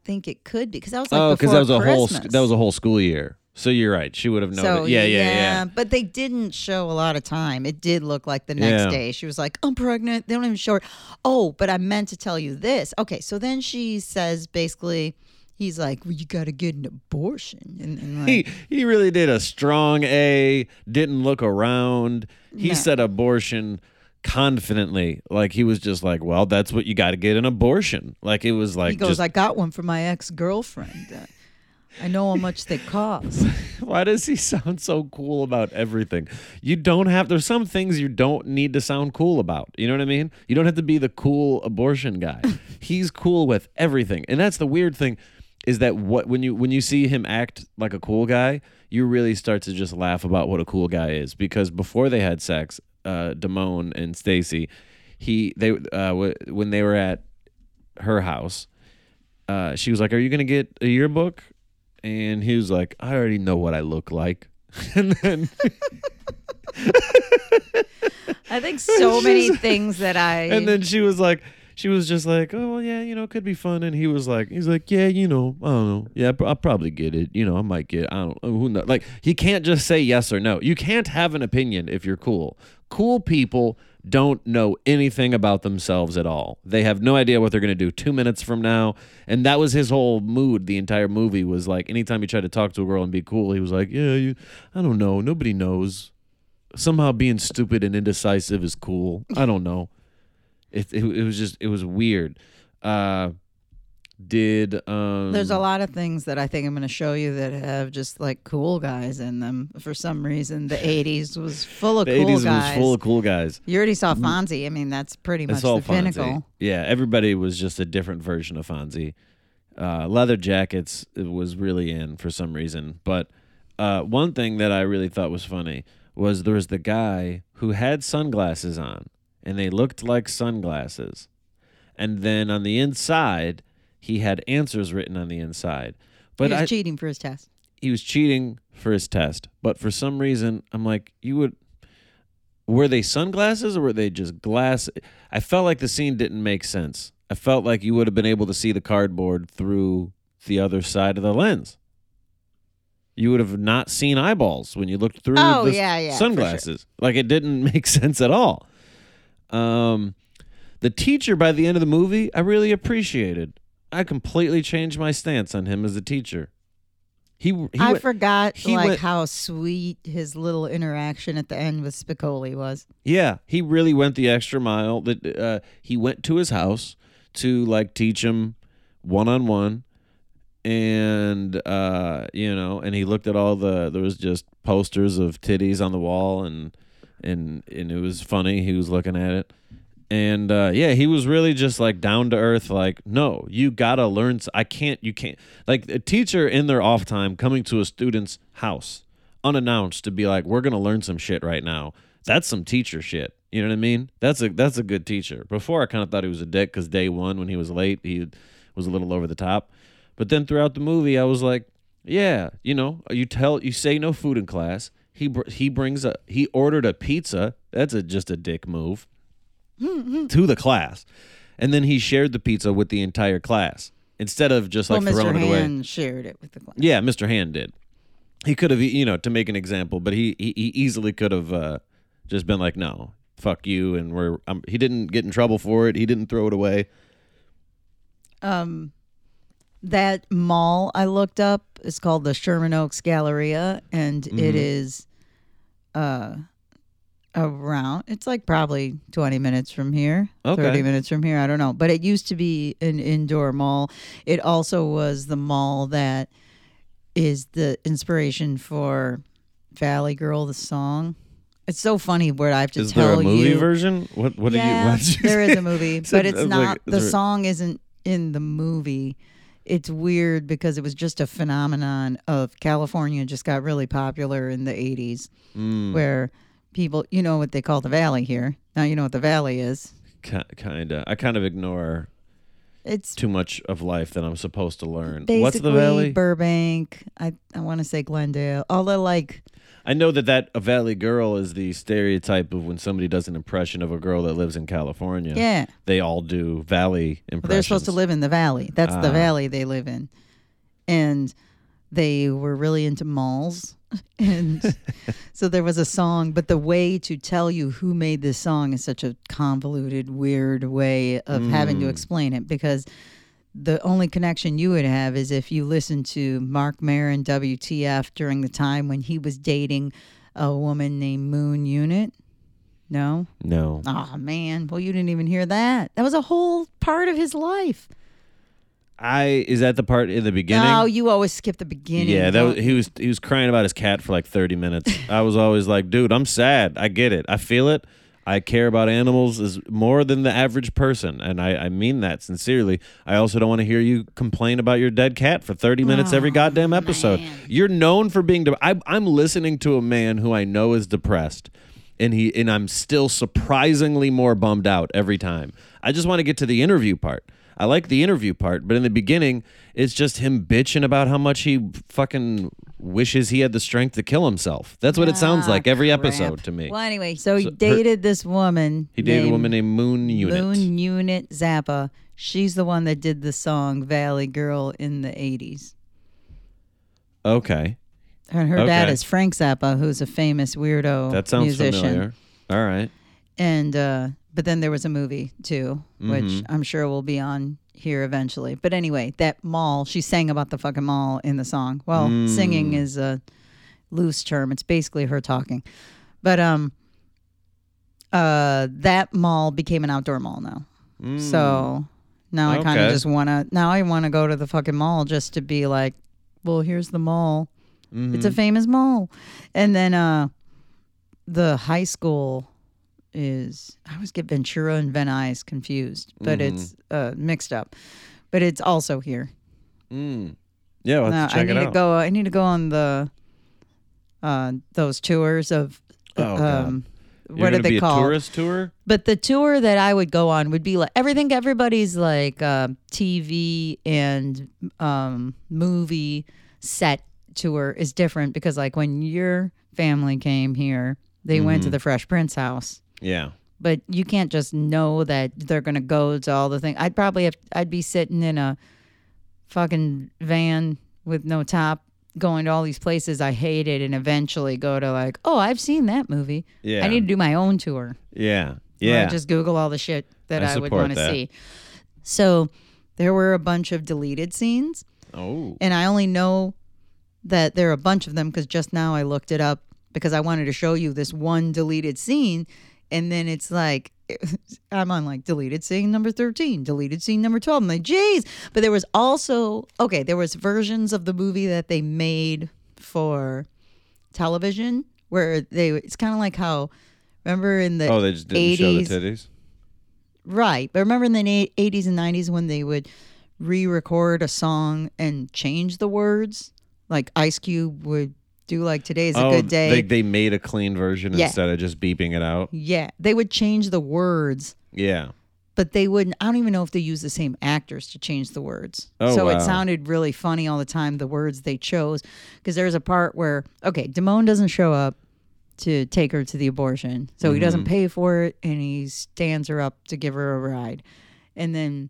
S3: think it could be because that was like
S2: oh
S3: because
S2: that was a whole sc- that was a whole school year so you're right she would have known
S3: So
S2: it. yeah, yeah yeah
S3: But they didn't show a lot of time. It did look like the next
S2: Yeah.
S3: day she was like, "I'm pregnant." They don't even show her. Oh, but I meant to tell you this. Okay, so then she says basically, he's like, "Well, you got to get an abortion," and, and like,
S2: he he really did a strong A. Didn't look around. He
S3: No.
S2: said abortion confidently, like he was just like, "Well, that's what you got to get an abortion." Like it was like,
S3: he goes,
S2: just,
S3: "I got one for my ex girlfriend. Uh, I know how much they cost."
S2: why does he sound so cool about everything? You don't have. There's some things you don't need to sound cool about. You know what I mean? You don't have to be the cool abortion guy. He's cool with everything, and that's the weird thing. Is that what when you when you see him act like a cool guy, you really start to just laugh about what a cool guy is because before they had sex, uh, Damone and Stacy, he they uh, w- when they were at her house, uh, she was like, "Are you gonna get a yearbook?" And he was like, "I already know what I look like." and then
S3: I think so many things that I
S2: and then she was like, she was just like, "Oh well, yeah, you know, it could be fun." And he was like, he's like, "Yeah, you know, I don't know. Yeah, I'll probably get it. You know, I might get. It. I don't. Oh, who knows? Like, he can't just say yes or no. You can't have an opinion if you're cool. Cool people." Don't know anything about themselves at all. They have no idea what they're going to do two minutes from now. And that was his whole mood. The entire movie was like, anytime he tried to talk to a girl and be cool, he was like, Yeah, you, I don't know. Nobody knows. Somehow being stupid and indecisive is cool. I don't know. It, it, it was just it was weird. Uh, did um,
S3: There's a lot of things that I think I'm going to show you that have just like cool guys in them. For some reason, the 80s was full of
S2: the
S3: cool
S2: 80s
S3: guys.
S2: was full of cool guys.
S3: you already saw Fonzie. I mean, that's pretty much the pinnacle.
S2: Yeah, everybody was just a different version of Fonzie. Uh, leather jackets it was really in for some reason, but uh, one thing that I really thought was funny was there was the guy who had sunglasses on, and they looked like sunglasses, and then on the inside he had answers written on the inside. But
S3: he was
S2: I,
S3: cheating for his test.
S2: he was cheating for his test. But for some reason, I'm like, you would. Were they sunglasses or were they just glass? I felt like the scene didn't make sense. I felt like you would have been able to see the cardboard through the other side of the lens. You would have not seen eyeballs when you looked through
S3: Oh,
S2: the
S3: yeah, yeah, for sure.
S2: sunglasses. Like it didn't make sense at all. Um, the teacher by the end of the movie, I really appreciated. I completely changed my stance on him as a teacher. He, he
S3: I
S2: went-
S3: forgot
S2: he
S3: like
S2: went-
S3: how sweet his little interaction at the end with Spicoli was.
S2: Yeah, he really went the extra mile. That uh, he went to his house to like teach him one on one, and uh, you know, and he looked at all the there was just posters of titties on the wall, and and and it was funny. He was looking at it, and uh, yeah, he was really just like down to earth. Like, no, you gotta learn. I can't. You can't. Like a teacher in their off time coming to a student's house unannounced to be like, we're gonna learn some shit right now. That's some teacher shit. You know what I mean? That's a that's a good teacher. Before I kind of thought he was a dick because day one when he was late he was a little over the top, but then throughout the movie I was like, yeah, you know, you tell you say no food in class. He br- he brings a he ordered a pizza. That's a just a dick move. to the class, and then he shared the pizza with the entire class instead of just like
S3: well, Mr.
S2: throwing it away.
S3: Hand shared it with the class.
S2: Yeah, Mr. Hand did. He could have, you know, to make an example, but he he, he easily could have uh, just been like, "No, fuck you," and we're. Um, he didn't get in trouble for it. He didn't throw it away.
S3: Um, that mall I looked up is called the Sherman Oaks Galleria, and
S2: Mm-hmm.
S3: it is uh around. It's like probably twenty minutes from here,
S2: Okay.
S3: thirty minutes from here. I don't know, but it used to be an indoor mall. It also was the mall that is the inspiration for Valley Girl, the song. It's so funny where I have to
S2: Is
S3: tell
S2: there a movie
S3: you.
S2: version? What what
S3: yeah,
S2: do you? What
S3: there is a movie, but it's not.
S2: like,
S3: the
S2: there-
S3: song isn't in the movie. It's weird because it was just a phenomenon of California just got really popular in the 80s
S2: Mm,
S3: where people, you know what they call the valley here. Now you know what the valley is.
S2: kind of. I kind of ignore
S3: It's
S2: too much of life that I'm supposed to learn. What's the valley?
S3: Burbank. I I want to say Glendale. All the like
S2: I know that that a valley girl is the stereotype of when somebody does an impression of a girl that lives in California.
S3: yeah.
S2: They all do valley impressions.
S3: They're supposed to live in the valley. That's the
S2: Ah.
S3: valley they live in. And they were really into malls. And so there was a song, but the way to tell you who made this song is such a convoluted, weird way of having to
S2: Mm.
S3: explain it because the only connection you would have is if you listen to Mark Maron WTF during the time when he was dating a woman named Moon Unit. No?
S2: No.
S3: Oh man. Well you didn't even hear that. That was a whole part of his life.
S2: I is that the part in the beginning?
S3: No, you always skip the beginning.
S2: Yeah, that was, he was he was crying about his cat for like 30 minutes. I was always like, dude, I'm sad. I get it. I feel it. I care about animals as more than the average person, and I, I mean that sincerely. I also don't want to hear you complain about your dead cat for 30 minutes every oh, goddamn episode. You're known for being. De- I, I'm listening to a man who I know is depressed, and he and I'm still surprisingly more bummed out every time. I just want to get to the interview part. I like the interview part, but in the beginning, it's just him bitching about how much he fucking wishes he had the strength to kill himself. That's what it sounds
S3: Ah,
S2: like every
S3: crap.
S2: episode to me.
S3: Well, anyway, so he
S2: So her-
S3: dated this woman.
S2: He dated a woman named Moon Unit.
S3: Moon Unit Zappa. She's the one that did the song Valley Girl in the 80s.
S2: Okay,
S3: And her dad
S2: Okay.
S3: is Frank Zappa, who's a famous weirdo
S2: that sounds
S3: musician.
S2: familiar. All right.
S3: And uh, but then there was a movie too, which
S2: Mhm.
S3: I'm sure will be on here eventually. But anyway, that mall, she sang about the fucking mall in the song. Well,
S2: Mm.
S3: singing is a loose term. It's basically her talking. But um uh that mall became an outdoor mall now.
S2: Mm.
S3: So now I kind of just want to now I want to go to the fucking mall just to be like, well, here's the mall. It's a
S2: Mhm.
S3: famous mall. And then uh the high school is I always get Ventura and Nuys confused, but
S2: Mhm.
S3: it's uh mixed up. But it's also here.
S2: Mm. Yeah, we'll
S3: Now,
S2: have to
S3: I need
S2: it
S3: to go I need to go on the uh those tours of
S2: Oh,
S3: um what are they called?
S2: tourist tour?
S3: But the tour that I would go on would be like everything. everybody's like uh, TV and um, movie set tour is different because like when your family came here, they went
S2: Mm-hmm.
S3: to the Fresh Prince house.
S2: Yeah.
S3: But you can't just know that they're gonna go to all the things. I'd probably have I'd be sitting in a fucking van with no top going to all these places I hated and eventually go to like, oh, I've seen that movie.
S2: Yeah.
S3: I need to do my own tour.
S2: Yeah. Yeah.
S3: Just Google all the shit that
S2: I
S3: I, would want to
S2: that.
S3: see. So there were a bunch of deleted scenes,
S2: oh.
S3: and I only know that there are a bunch of them because just now I looked it up because I wanted to show you this one deleted scene, and then it's like I'm on like deleted scene number 13, deleted scene number 12. I'm like, geez. But there was also okay, there was versions of the movie that they made for television where they it's kind of like how remember in the
S2: Oh, they just didn't show the
S3: 80s
S2: titties?
S3: Right. But remember in the 80s and 90s when they would re record a song and change the words? Like Ice Cube would do, like, today's a
S2: oh,
S3: good day.
S2: They, they made a clean version
S3: Yeah.
S2: instead of just beeping it out.
S3: yeah. They would change the words,
S2: Yeah.
S3: but they wouldn't. I don't even know if they use the same actors to change the words.
S2: Oh,
S3: so
S2: wow.
S3: it sounded really funny all the time, the words they chose. Because there's a part where, okay, Damone doesn't show up to take her to the abortion. So he doesn't pay for it and he stands her up to give her a ride. And then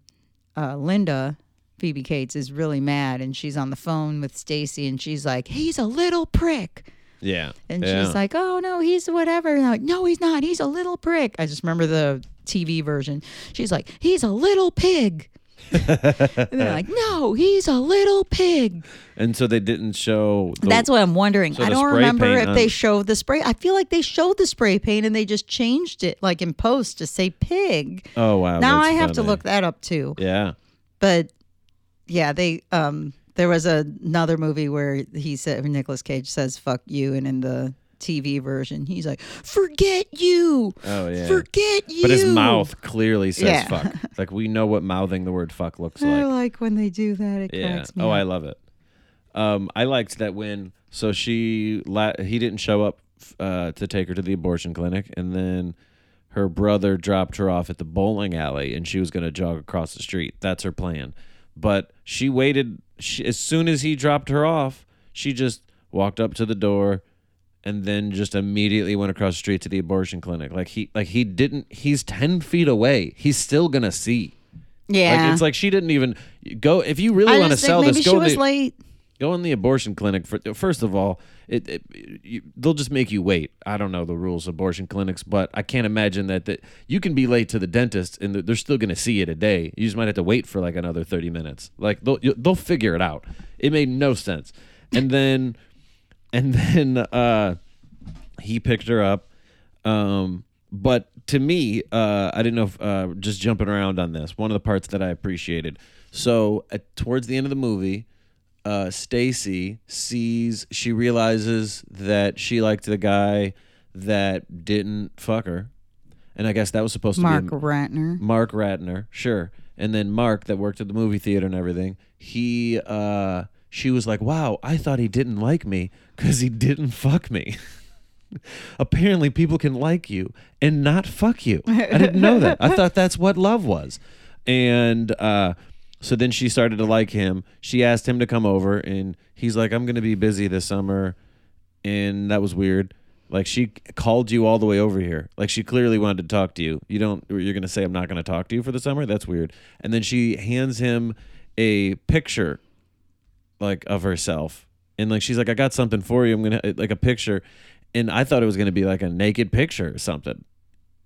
S3: uh, Linda, Phoebe Cates, is really mad and she's on the phone with Stacy and she's like, he's a little prick.
S2: Yeah.
S3: And
S2: yeah.
S3: she's like, oh, no, he's whatever. And I'm like, no, he's not. He's a little prick. I just remember the TV version. She's like, he's a little pig. and they're like, no, he's a little pig.
S2: and so they didn't show. The,
S3: That's what I'm wondering.
S2: so
S3: I don't remember if
S2: on-
S3: they showed the spray. I feel like they showed the spray paint and they just changed it, like in post, to say pig.
S2: Oh wow.
S3: now I have to look that up too.
S2: Yeah.
S3: But yeah, they um there was another movie where he said Nicolas Cage says "fuck you," and in the TV version, he's like, "Forget you,
S2: Oh yeah.
S3: forget you."
S2: But his mouth clearly says
S3: Yeah.
S2: fuck. Like we know what mouthing the word fuck looks
S3: I
S2: like.
S3: like when they do that. It
S2: Yeah.
S3: cracks me
S2: Oh, I love it. Um, I liked that when so she la- he didn't show up uh, to take her to the abortion clinic, and then her brother dropped her off at the bowling alley, and she was going to jog across the street. That's her plan. But she waited. She, as soon as he dropped her off, she just walked up to the door, and then just immediately went across the street to the abortion clinic. Like he like he didn't. He's ten feet away. He's still gonna see.
S3: yeah.
S2: Like it's like she didn't even go. If you really want to sell
S3: maybe
S2: this,
S3: she was late.
S2: Go in the abortion clinic. For first of all, it, it you, they'll just make you wait. I don't know the rules of abortion clinics, but I can't imagine that that you can be late to the dentist and they're still going to see you a day. You just might have to wait for like another thirty minutes. Like they'll they'll figure it out. It made no sense. And then and then uh he picked her up. Um, but to me, uh, I didn't know if uh, just jumping around on this. One of the parts that I appreciated. So towards the end of the movie, uh, Stacy sees she realizes that she liked the guy that didn't fuck her, and I guess that was supposed
S3: Mark
S2: to be Mark
S3: Ratner.
S2: Mark Ratner, sure. And then Mark that worked at the movie theater and everything, he uh she was like, "Wow, I thought he didn't like me cuz he didn't fuck me." Apparently people can like you and not fuck you. I didn't know that. I thought that's what love was. And uh so then she started to like him. She asked him to come over and he's like, "I'm going to be busy this summer." And that was weird. Like she called you all the way over here. Like she clearly wanted to talk to you. You don't. You're gonna say I'm not gonna talk to you for the summer. That's weird. And then she hands him a picture, like of herself, and like she's like, I got something for you. I'm gonna like a picture, and I thought it was gonna be like a naked picture or something.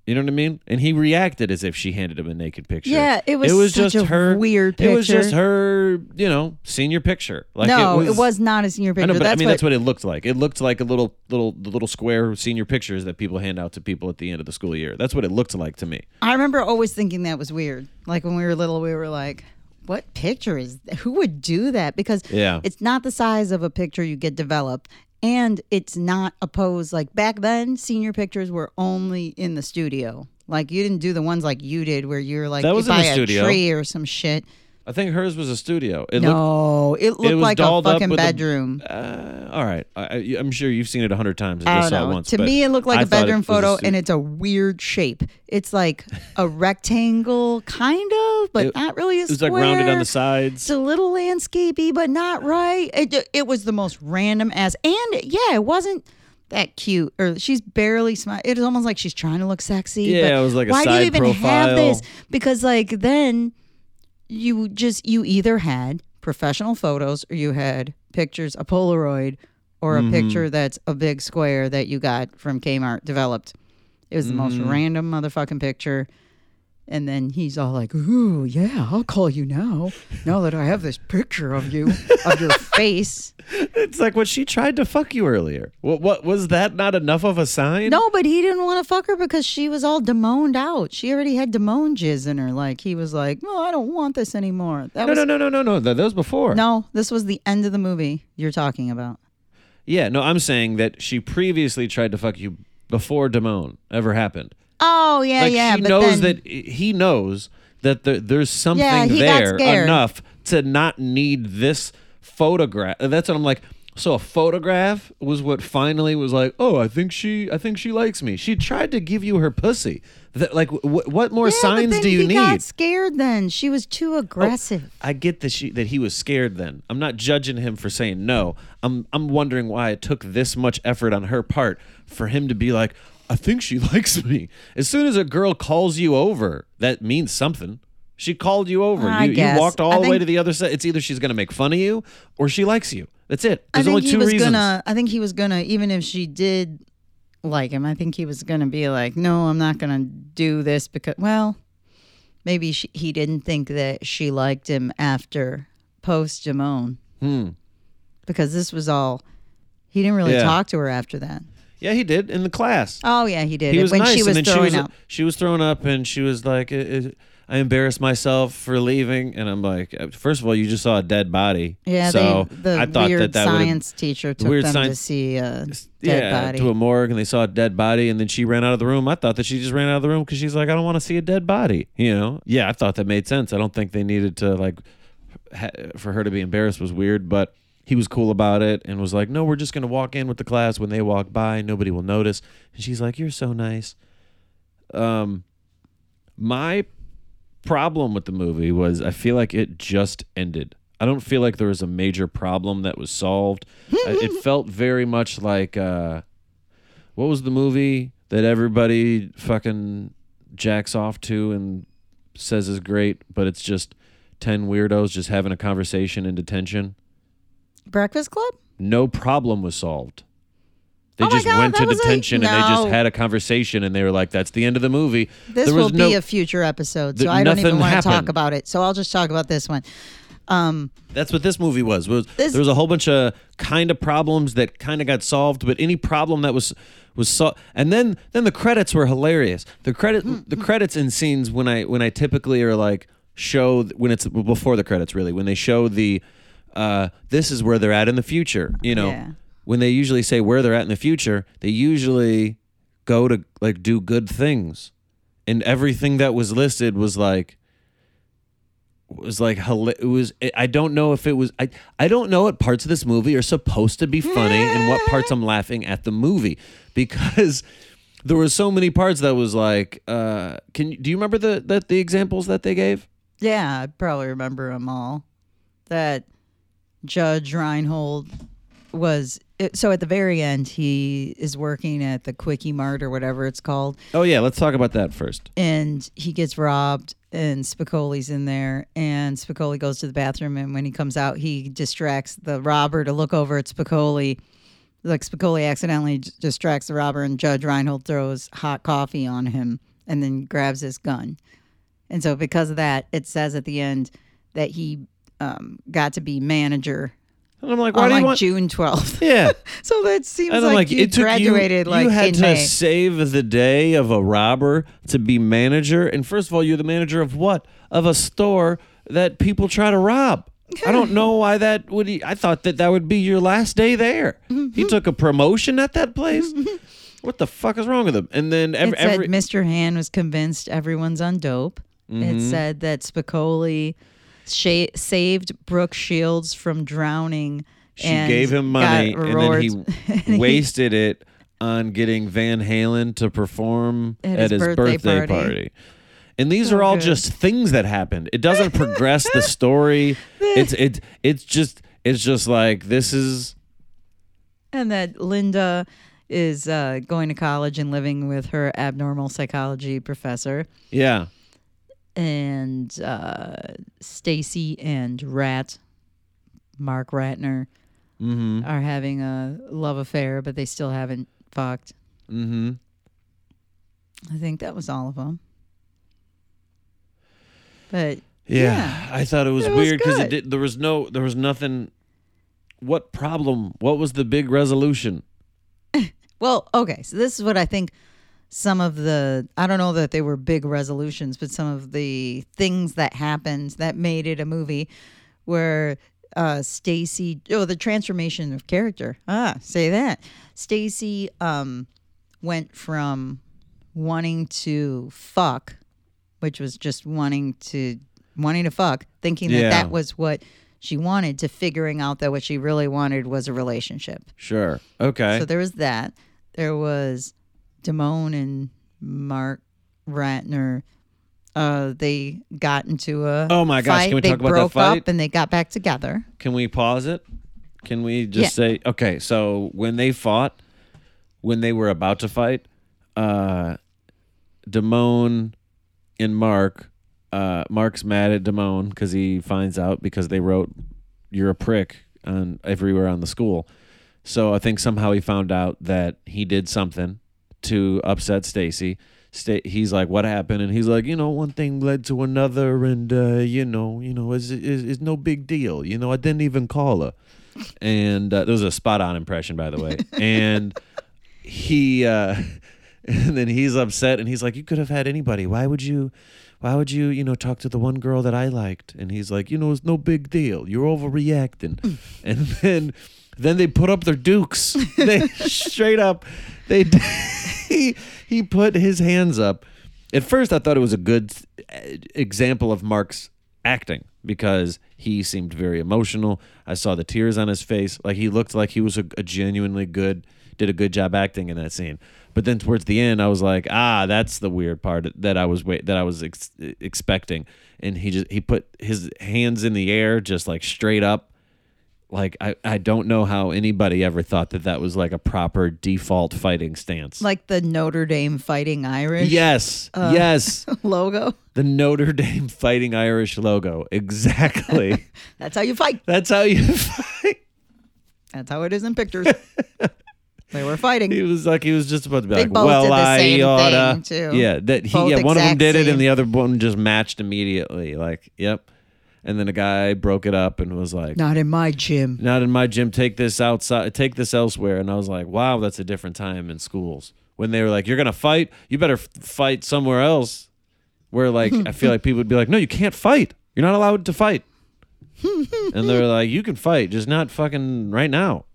S2: You know what I mean? And he reacted as if she handed him a naked picture.
S3: Yeah, it was
S2: It was just her
S3: weird
S2: It was just her, you know, senior picture. Like
S3: no,
S2: it was,
S3: not a senior
S2: I
S3: picture.
S2: know, but I mean
S3: what,
S2: that's what it looked like. It looked like a little, little, the little square senior pictures that people hand out to people at the end of the school year. That's what it looked like to me.
S3: I remember always thinking that was weird. Like when we were little, we were like, "What picture is? Who would do that?" Because
S2: Yeah.
S3: it's not the size of a picture you get developed, and it's not a pose. Like back then, senior pictures were only in the studio. Like you didn't do the ones like you did, where you're like
S2: That was the
S3: a
S2: studio.
S3: tree or some shit.
S2: I think hers was a studio. It looked.
S3: no, it looked
S2: was
S3: like a fucking
S2: with a-
S3: bedroom.
S2: Uh, all right, I, I'm sure you've seen it a hundred times.
S3: I
S2: I
S3: don't
S2: saw
S3: know.
S2: it once.
S3: to me, it looked like
S2: I
S3: a bedroom
S2: was a
S3: photo, and it's a weird shape. It's like a rectangle, kind of, but
S2: It-
S3: not really a square.
S2: It was like rounded on the sides.
S3: It's a little landscapey, but not right. It, it was the most random ass, and yeah, it wasn't that cute. Or she's barely smiling. It was almost like she's trying to look sexy.
S2: Yeah,
S3: but
S2: it was like a
S3: why do you even have this? Because like then you just you either had professional photos or you had pictures, a Polaroid, or a
S2: Mm-hmm.
S3: picture that's a big square that you got from Kmart developed. It was the most
S2: Mm-hmm.
S3: random motherfucking picture. And then he's all like, "Ooh, yeah, I'll call you now. Now that I have this picture of you, of your face."
S2: It's like when she tried to fuck you earlier. What? What was that? Not enough of a sign?
S3: No, but he didn't want to fuck her because she was all Damoned out. She already had Damone jizz in her. Like he was like, "No, I don't want this anymore." That
S2: no,
S3: was
S2: no, no, no, no, no. That, that was before.
S3: no. This was the end of the movie you're talking about.
S2: Yeah, no. I'm saying that she previously tried to fuck you before Damone ever happened.
S3: Oh yeah,
S2: like
S3: yeah. but
S2: knows
S3: then,
S2: that he knows that there, there's something
S3: Yeah,
S2: there enough to not need this photograph. That's what I'm like. So a photograph was what finally was like, oh, I think she, I think she likes me. She tried to give you her pussy. That, like, wh- what more
S3: Yeah,
S2: signs do you
S3: he
S2: need?
S3: got scared. Then she was too oh, aggressive.
S2: I get that she that he was scared. Then I'm not judging him for saying no. I'm I'm wondering why it took this much effort on her part for him to be like, I think she likes me. As soon as a girl calls you over, that means something. She called you over.
S3: I
S2: you, you walked all
S3: I
S2: the way
S3: think-
S2: to the other side. It's either she's gonna make fun of you or she likes you. That's it. There's I
S3: think
S2: only
S3: he
S2: two
S3: was
S2: reasons.
S3: gonna. I think he was gonna. Even if she did like him, I think he was gonna be like, "No, I'm not gonna do this because." Well, maybe she, he didn't think that she liked him after post Damone
S2: Hmm.
S3: because this was all. He didn't really
S2: Yeah.
S3: talk to her after that.
S2: Yeah, he did in the class.
S3: Oh yeah, he did.
S2: he was
S3: when
S2: nice,
S3: she was
S2: and then
S3: throwing
S2: she was
S3: up.
S2: she was thrown up, and she was like, "I- I- "I embarrassed myself for leaving," and I'm like, uh, first of all, you just saw a dead body.
S3: Yeah,
S2: so
S3: they, the
S2: I thought
S3: weird
S2: that that
S3: science teacher took them to see a dead
S2: yeah,
S3: body.
S2: to a morgue, and they saw a dead body, and then she ran out of the room. I thought that she just ran out of the room because she's like, I don't want to see a dead body. You know? Yeah, I thought that made sense. I don't think they needed to like ha- for her to be embarrassed was weird, but he was cool about it and was like, No, we're just gonna walk in with the class. When they walk by, nobody will notice. And she's like, You're so nice. Um, my problem with the movie was I feel like it just ended. I don't feel like there was a major problem that was solved. It felt very much like uh, what was the movie that everybody fucking jacks off to and says is great, but it's just ten weirdos just having a conversation in detention.
S3: Breakfast Club.
S2: No problem was solved. They
S3: Oh my
S2: just
S3: God,
S2: went
S3: that
S2: to
S3: was a-
S2: detention and they just
S3: no.
S2: had a conversation and they were like, "That's the end of the movie."
S3: This
S2: there
S3: will
S2: was
S3: be a future episode, so
S2: Th-
S3: I don't even want to talk
S2: happened.
S3: about it. So I'll just talk about this one. Um,
S2: That's what this movie was. was
S3: This-
S2: there was a whole bunch of kind of problems that kind of got solved, but any problem that was was solved, and then then the credits were hilarious. The credit
S3: Mm,
S2: the credits in scenes when I when I typically are like show when it's before the credits really when they show the uh, this is where they're at in the future. You know,
S3: Yeah.
S2: when they usually say where they're at in the future, they usually go to like do good things, and everything that was listed was like was like it was I don't know if it was I I don't know what parts of this movie are supposed to be funny and what parts I'm laughing at the movie because there were so many parts that was like uh can do you remember the the, the examples that they gave?
S3: yeah, I probably remember them all. That Judge Reinhold was so at the very end he is working at the Quickie Mart or whatever it's called,
S2: Oh yeah, let's talk about that first.
S3: and he gets robbed and Spicoli's in there and Spicoli goes to the bathroom and when he comes out he distracts the robber to look over at Spicoli. Like Spicoli accidentally distracts the robber and Judge Reinhold throws hot coffee on him and then grabs his gun. And so because of that it says at the end that he um, got to be manager
S2: And I'm like, why
S3: on
S2: do
S3: like
S2: want
S3: June 12th
S2: Yeah.
S3: so that seems like,
S2: like,
S3: you
S2: it
S3: graduated
S2: you,
S3: like
S2: you had to
S3: May.
S2: save the day of a robber to be manager. And first of all, you're the manager of what? Of a store that people try to rob. I don't know why that would. I thought that that would be your last day there.
S3: Mm-hmm.
S2: He took a promotion at that place. what the fuck is wrong with him? And then every,
S3: it said
S2: every
S3: Mr. Hand was convinced everyone's on dope. It
S2: Mm-hmm.
S3: said that Spicoli sha- saved Brooke Shields from drowning.
S2: she
S3: and
S2: gave him money, and then he
S3: rewards.
S2: wasted it on getting Van Halen to perform
S3: At
S2: at,
S3: his
S2: his,
S3: birthday
S2: birthday,
S3: party.
S2: party. And these
S3: So
S2: are all
S3: good.
S2: just things that happened. It doesn't progress the story. It's it it's just it's just like this is
S3: and that Linda is uh, going to college and living with her abnormal psychology professor.
S2: yeah.
S3: And uh, Stacy and Rat, Mark Ratner,
S2: Mm-hmm.
S3: are having a love affair, but they still haven't fucked.
S2: Mm-hmm.
S3: I think that was all of them. But
S2: Yeah.
S3: Yeah.
S2: I thought it was
S3: It
S2: weird because it did there was no there was nothing what problem? What was the big resolution?
S3: Well, okay. So this is what I think some of the I don't know that they were big resolutions, but some of the things that happened that made it a movie where uh Stacy oh the transformation of character. Ah, say that. Stacy um went from wanting to fuck, which was just wanting to wanting to fuck, thinking that that was what she wanted to figuring out that what she really wanted was a relationship.
S2: Sure. Okay.
S3: So there was that. There was Damone and Mark Ratner. Uh, they got into a
S2: Oh my gosh,
S3: fight.
S2: can we
S3: they
S2: talk about that
S3: broke
S2: fight?
S3: up and they got back together.
S2: Can we pause it? Can we just say okay? So when they fought, when they were about to fight, uh, Damone and Mark, uh, Mark's mad at Damone because he finds out because they wrote "You're a prick" on everywhere on the school. So I think somehow he found out that he did something to upset Stacy. Sta- he's like, "What happened?" And he's like, "You know, one thing led to another, and uh, you know, you know, it's, it's, it's no big deal. You know, I didn't even call her." And uh, that was a spot on impression, by the way. And he, uh, and then he's upset, and he's like, "You could have had anybody. Why would you?" Why would you, you know, talk to the one girl that I liked? And he's like, you know, it's no big deal. You're overreacting. and then, then they put up their dukes. They straight up, they he he put his hands up. At first, I thought it was a good example of Mark's acting because he seemed very emotional. I saw the tears on his face. Like he looked like he was a, a genuinely good, did a good job acting in that scene. But then towards the end, I was like, ah, that's the weird part that I was wait that I was ex- expecting. And he just he put his hands in the air, just like straight up. Like I, I don't know how anybody ever thought that that was like a proper default fighting stance.
S3: Like the Notre Dame Fighting Irish
S2: yes, uh, yes,
S3: logo.
S2: the Notre Dame Fighting Irish logo, exactly.
S3: That's how you fight.
S2: That's how you fight.
S3: That's how it is in pictures. they were fighting.
S2: He was like he was just about to be
S3: They
S2: like, well, I oughta. Yeah, that he
S3: Both
S2: yeah one of them did it and the other one just matched immediately. Like, yep. And then a guy broke it up and was like,
S3: Not in my gym.
S2: not in my gym. Take this outside. Take this elsewhere. And I was like, wow, that's a different time in schools when they were like, you're gonna fight. You better f- fight somewhere else. Where like I feel like people would be like, no, you can't fight. You're not allowed to fight. and they're like, you can fight, just not fucking right now.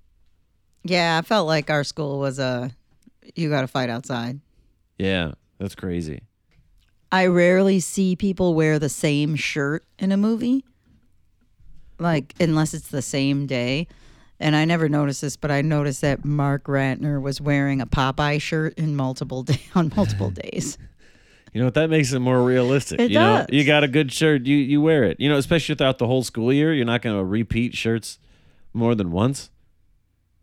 S3: Yeah, I felt like our school was a you got to fight outside.
S2: Yeah, that's crazy.
S3: I rarely see people wear the same shirt in a movie. Like unless it's the same day. And I never noticed this, but I noticed that Mark Ratner was wearing a Popeye shirt in multiple day, on multiple days.
S2: You know what? That makes it more realistic.
S3: It
S2: you know, you got a good shirt, you you wear it. You know, especially throughout the whole school year, you're not going to repeat shirts more than once.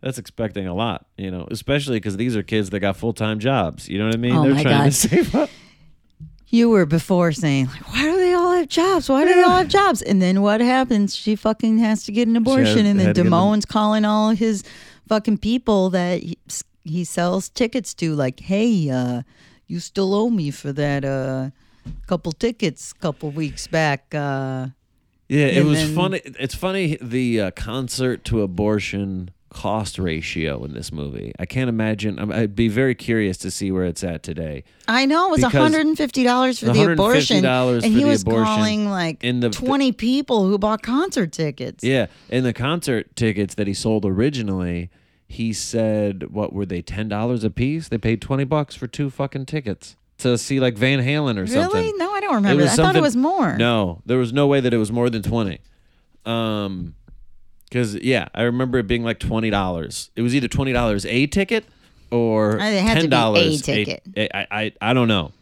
S2: That's expecting a lot, you know, especially because these are kids that got full time jobs. You know what I mean?
S3: Oh
S2: They're trying
S3: God.
S2: to save up.
S3: You were before saying like, why do they all have jobs? Why do they all have jobs? And then what happens? She fucking has to get an abortion, and then
S2: had
S3: Damone's calling all his fucking people that he, he sells tickets to, like, hey, uh, you still owe me for that uh, couple tickets couple weeks back. Uh,
S2: Yeah, it was
S3: then-
S2: funny. It's funny the uh, concert to abortion cost ratio in this movie. I can't imagine. I'm- I'd be very curious to see where it's at today.
S3: I know it was hundred and fifty dollars for the abortion, and he was calling like
S2: in the-
S3: twenty people who bought concert tickets.
S2: Yeah, and the concert tickets that he sold originally, he said, what were they, ten dollars a piece? They paid twenty bucks for two fucking tickets to see like Van Halen or something.
S3: Really? No, I don't remember. I thought it was more.
S2: No, there was no way that it was more than twenty. Um, because yeah, I remember it being like twenty dollars. It was either twenty dollars a ticket or
S3: Uh,
S2: ten
S3: be a ticket.
S2: I, I I don't know.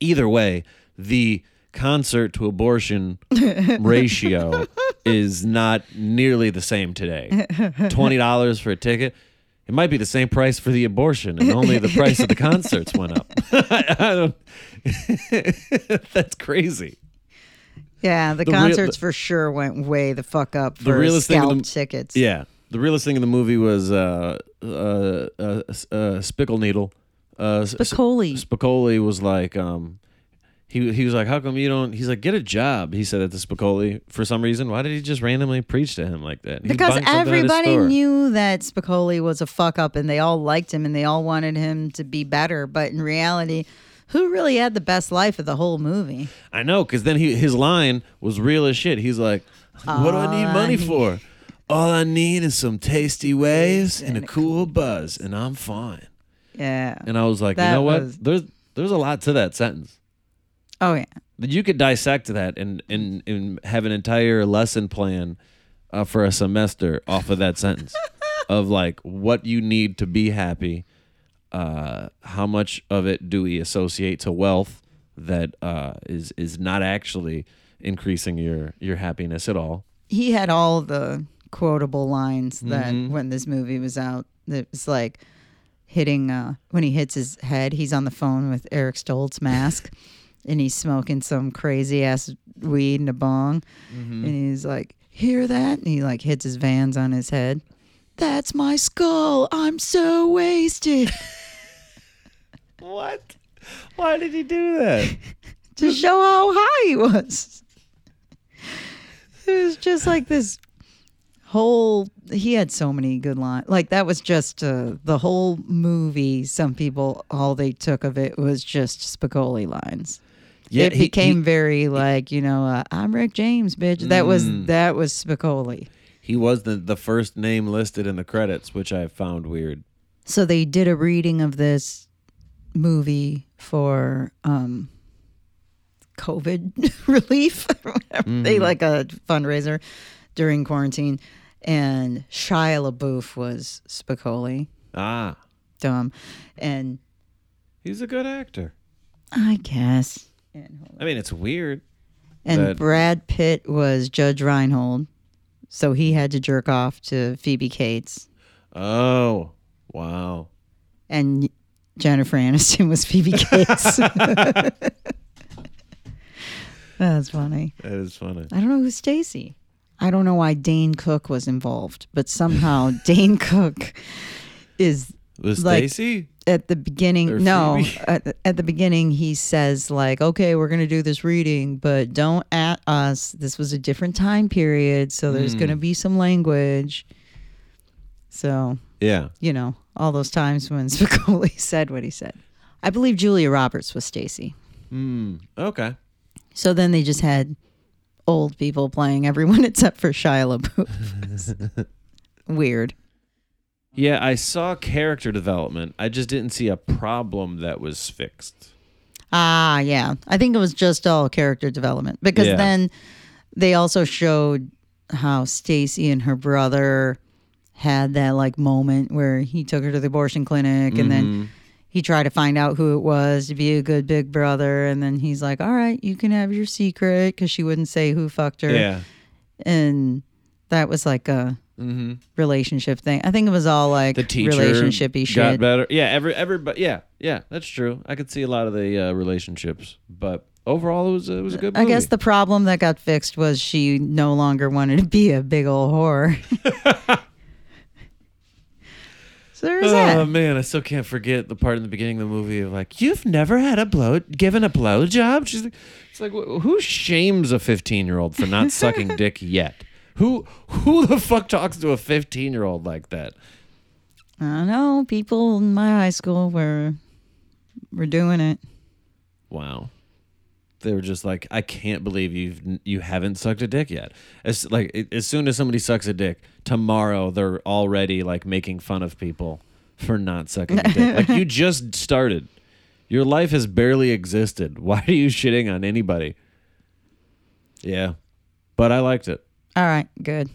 S2: Either way, the concert to abortion ratio is not nearly the same today. Twenty dollars for a ticket. It might be the same price for the abortion, and only the price of the concerts went up. I don't. That's crazy.
S3: Yeah, the,
S2: The real-
S3: concerts for sure went way the fuck up for
S2: realest thing the-
S3: tickets.
S2: Yeah, the realest thing in the movie was uh, uh, uh, uh, Spickle Needle. Uh,
S3: Spicoli.
S2: Spicoli was like, um, he he was like, how come you don't? He's like, get a job. He said that to Spicoli for some reason. Why did he just randomly preach to him like that? He
S3: Because
S2: buying something at his
S3: everybody knew that Spicoli was a fuck up and they all liked him and they all wanted him to be better. But in reality, who really had the best life of the whole movie?
S2: I know, because then he his line was real as shit. He's like, "What do I need money for? All I need is some tasty waves and a cool buzz, and I'm fine."
S3: Yeah.
S2: And I was like, you know what?
S3: was-
S2: There's there's a lot to that sentence.
S3: Oh, yeah.
S2: That you could dissect that and and and have an entire lesson plan uh, for a semester off of that sentence of like what you need to be happy. Uh, how much of it do we associate to wealth that uh, is is not actually increasing your your happiness at all?
S3: he had all the quotable lines that
S2: Mhm.
S3: when this movie was out it was like hitting uh when he hits his head he's on the phone with eric stoltz mask and he's smoking some crazy ass weed in a bong and he's like hear that? And he like hits his vans on his head. That's my skull. I'm so wasted
S2: What? Why did he do that?
S3: to show how high he was. It was just like this whole. He had so many good lines. Like that was just uh, the whole movie. Some people, all they took of it was just Spicoli lines.
S2: Yeah,
S3: it
S2: he-
S3: became
S2: he-
S3: very like you know, uh, I'm Rick James, bitch. That was
S2: Mm.
S3: that was Spicoli.
S2: He was the the first name listed in the credits, which I found weird.
S3: So they did a reading of this movie for um COVID relief whatever. They like a fundraiser during quarantine. And Shia LaBeouf was Spicoli.
S2: Ah,
S3: Dumb. And
S2: he's a good actor.
S3: I guess. And, hold on.
S2: I mean, it's weird.
S3: and Brad Pitt was Judge Reinhold. So he had to jerk off to Phoebe Cates.
S2: Oh, wow.
S3: And Jennifer Aniston was Phoebe Cates. That's funny.
S2: That is funny.
S3: I don't know who's Stacy. I don't know why Dane Cook was involved, but somehow Dane Cook is
S2: Was
S3: Like-
S2: Stacy?
S3: at the beginning.
S2: Or
S3: no, at, at the beginning he says like, "Okay, we're gonna do this reading, but don't at us. This was a different time period, so there's
S2: Mm.
S3: gonna be some language." So
S2: Yeah.
S3: you know, all those times when Spicoli said what he said. I believe Julia Roberts was Stacy.
S2: Hmm. Okay.
S3: So then they just had old people playing everyone except for Shia LaBeouf. Weird.
S2: Yeah, I saw character development. I just didn't see a problem that was fixed.
S3: Ah, yeah. I think it was just all character development because
S2: Yeah.
S3: then they also showed how Stacy and her brother had that like moment where he took her to the abortion clinic and then
S2: Mhm.
S3: he tried to find out who it was to be a good big brother and then he's like, "All right, you can have your secret" cuz she wouldn't say who fucked her.
S2: Yeah.
S3: And that was like a
S2: Mm-hmm.
S3: relationship thing. I think it was all like
S2: The teacher
S3: relationshipy
S2: got
S3: shit.
S2: better. Yeah. Every everybody. Yeah. Yeah. That's true. I could see a lot of the uh, relationships, but overall, it was it was a good.
S3: I guess the problem that got fixed was she no longer wanted to be a big old whore. so there's
S2: Oh
S3: that.
S2: man, I still can't forget the part in the beginning of the movie of like, you've never had a blow, given a blow job. She's like, it's like, wh- who shames a fifteen year old for not sucking dick yet? Who who the fuck talks to a fifteen year old like that?
S3: I don't know. People in my high school were were doing it.
S2: Wow. They were just like, I can't believe you've you haven't sucked a dick yet. As like as soon as somebody sucks a dick, tomorrow they're already like making fun of people for not sucking a dick. like you just started. Your life has barely existed. Why are you shitting on anybody? Yeah. But I liked it.
S3: All right, good.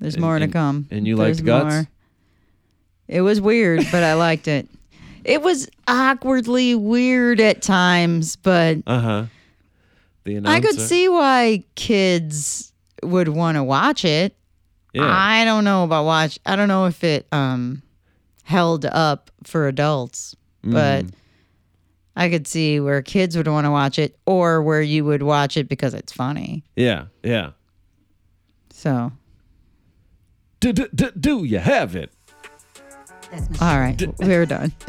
S3: There's
S2: And-
S3: more to
S2: and-
S3: come.
S2: and you
S3: There's
S2: liked Guts?
S3: more. It was weird, but I liked it. It was awkwardly weird at times, but
S2: Uh-huh. The announcer.
S3: I could see why kids would want to watch it.
S2: Yeah.
S3: I don't know about watch. I don't know if it um held up for adults, but
S2: Mhm.
S3: I could see where kids would want to watch it or where you would watch it because it's funny.
S2: Yeah. Yeah.
S3: So,
S2: Do, do, do, do you have it?
S1: That's my
S3: all right, we're done.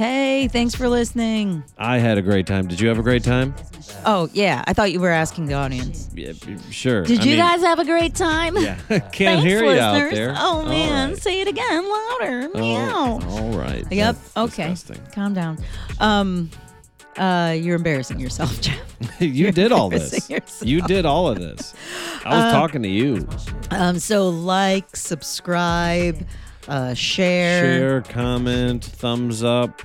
S1: That's my shit.
S3: Hey, thanks for listening.
S2: I had a great time. Did you have a great time?
S1: That's my shit.
S3: Oh, yeah, I thought you were asking the audience.
S2: Yeah, sure.
S3: Did
S2: I
S3: you
S2: mean-
S3: guys have a great time?
S2: Yeah, can't
S3: Thanks,
S2: hear you out there.
S3: Oh man,
S2: right.
S3: say it again louder.
S2: Oh,
S3: Meow.
S2: all right.
S3: Yep.
S2: That's
S3: okay.
S2: disgusting.
S3: Calm down. Um, uh, you're embarrassing yourself, Jeff.
S2: you did all this.
S3: yourself.
S2: You did all of this. I was talking to you.
S3: Um, so like, subscribe, uh, share.
S2: Share, comment, thumbs up,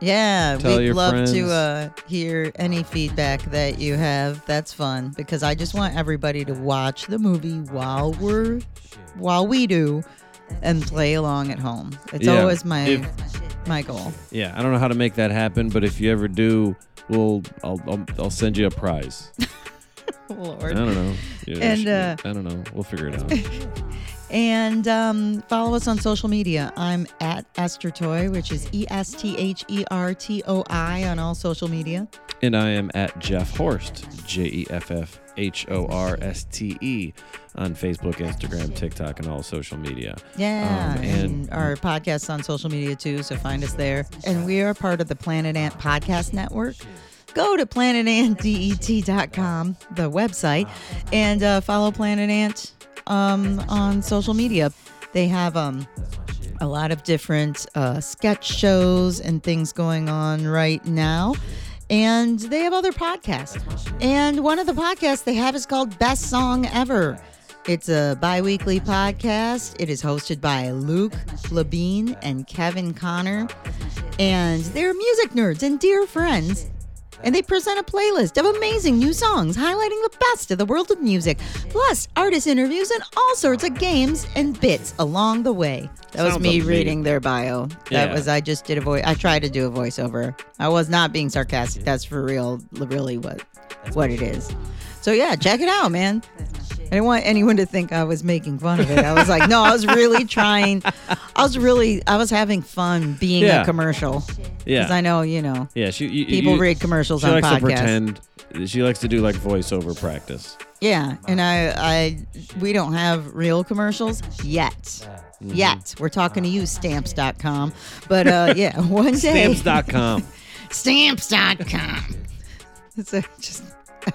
S3: Yeah,
S2: Tell
S3: we'd love
S2: friends.
S3: to uh, hear any feedback that you have. That's fun because I just want everybody to watch the movie while we're while we do and play along at home. It's
S2: Yeah,
S3: always my
S2: if-
S3: my goal.
S2: Yeah, I don't know how to make that happen, but if you ever do, we'll I'll I'll, I'll send you a prize.
S3: Lord, I
S2: don't know. Yeah,
S3: And, uh,
S2: I don't know. We'll figure it out.
S3: And um, follow us on social media. I'm at Esther Toi, which is E S T H E R T O I on all social media.
S2: and I am at Jeff Horste, J E F F H O R S T E, on Facebook, Instagram, TikTok, and all social media.
S3: Yeah,
S2: Um,
S3: and,
S2: and-
S3: our podcast's on social media too, so find us there. And we are part of the Planet Ant Podcast Network. Go to planetantdet.com, the website, and uh, follow Planet Ant um, on social media. They have um, a lot of different uh, sketch shows and things going on right now. And they have other podcasts. And one of the podcasts they have is called Best Song Ever. It's a bi weekly podcast. It is hosted by Luke Labine and Kevin Connor. And they're music nerds and dear friends. And they present a playlist of amazing new songs highlighting the best of the world of music, plus artist interviews and all sorts of games and bits along the way. That was
S2: Sounds
S3: me
S2: amazing.
S3: reading their bio. That
S2: Yeah.
S3: was I just did a voice. I tried to do a voiceover. I was not being sarcastic. That's for real, really what what it is. So yeah, check it out, man. I didn't want anyone to think I was making fun of it. I was like, no, I was really trying. I was really, I was having fun being
S2: Yeah.
S3: a commercial.
S2: Yeah.
S3: Because I know, you know,
S2: Yeah, she you,
S3: people
S2: you-
S3: read commercials
S2: She
S3: on
S2: likes to pretend. She likes to do like voiceover practice.
S3: Yeah, and I, I, we don't have real commercials yet.
S2: Mm-hmm.
S3: Yet we're talking to you, stamps.com. But uh, yeah, one day,
S2: Stamps.com.
S3: stamps.com. It's a, just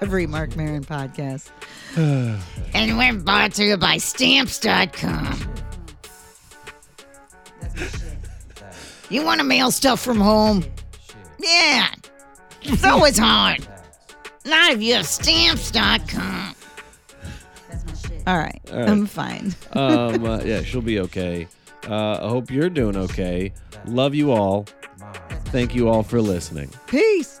S3: every Marc Maron podcast. and we're brought to you by stamps.com. You want to mail stuff from home? Yeah. It's always hard. Not if you have stamps.com. All right.
S2: All right.
S3: I'm fine.
S2: um, uh, yeah, she'll be okay. Uh, I hope you're doing okay. Love you all. Thank you all for listening.
S3: Peace.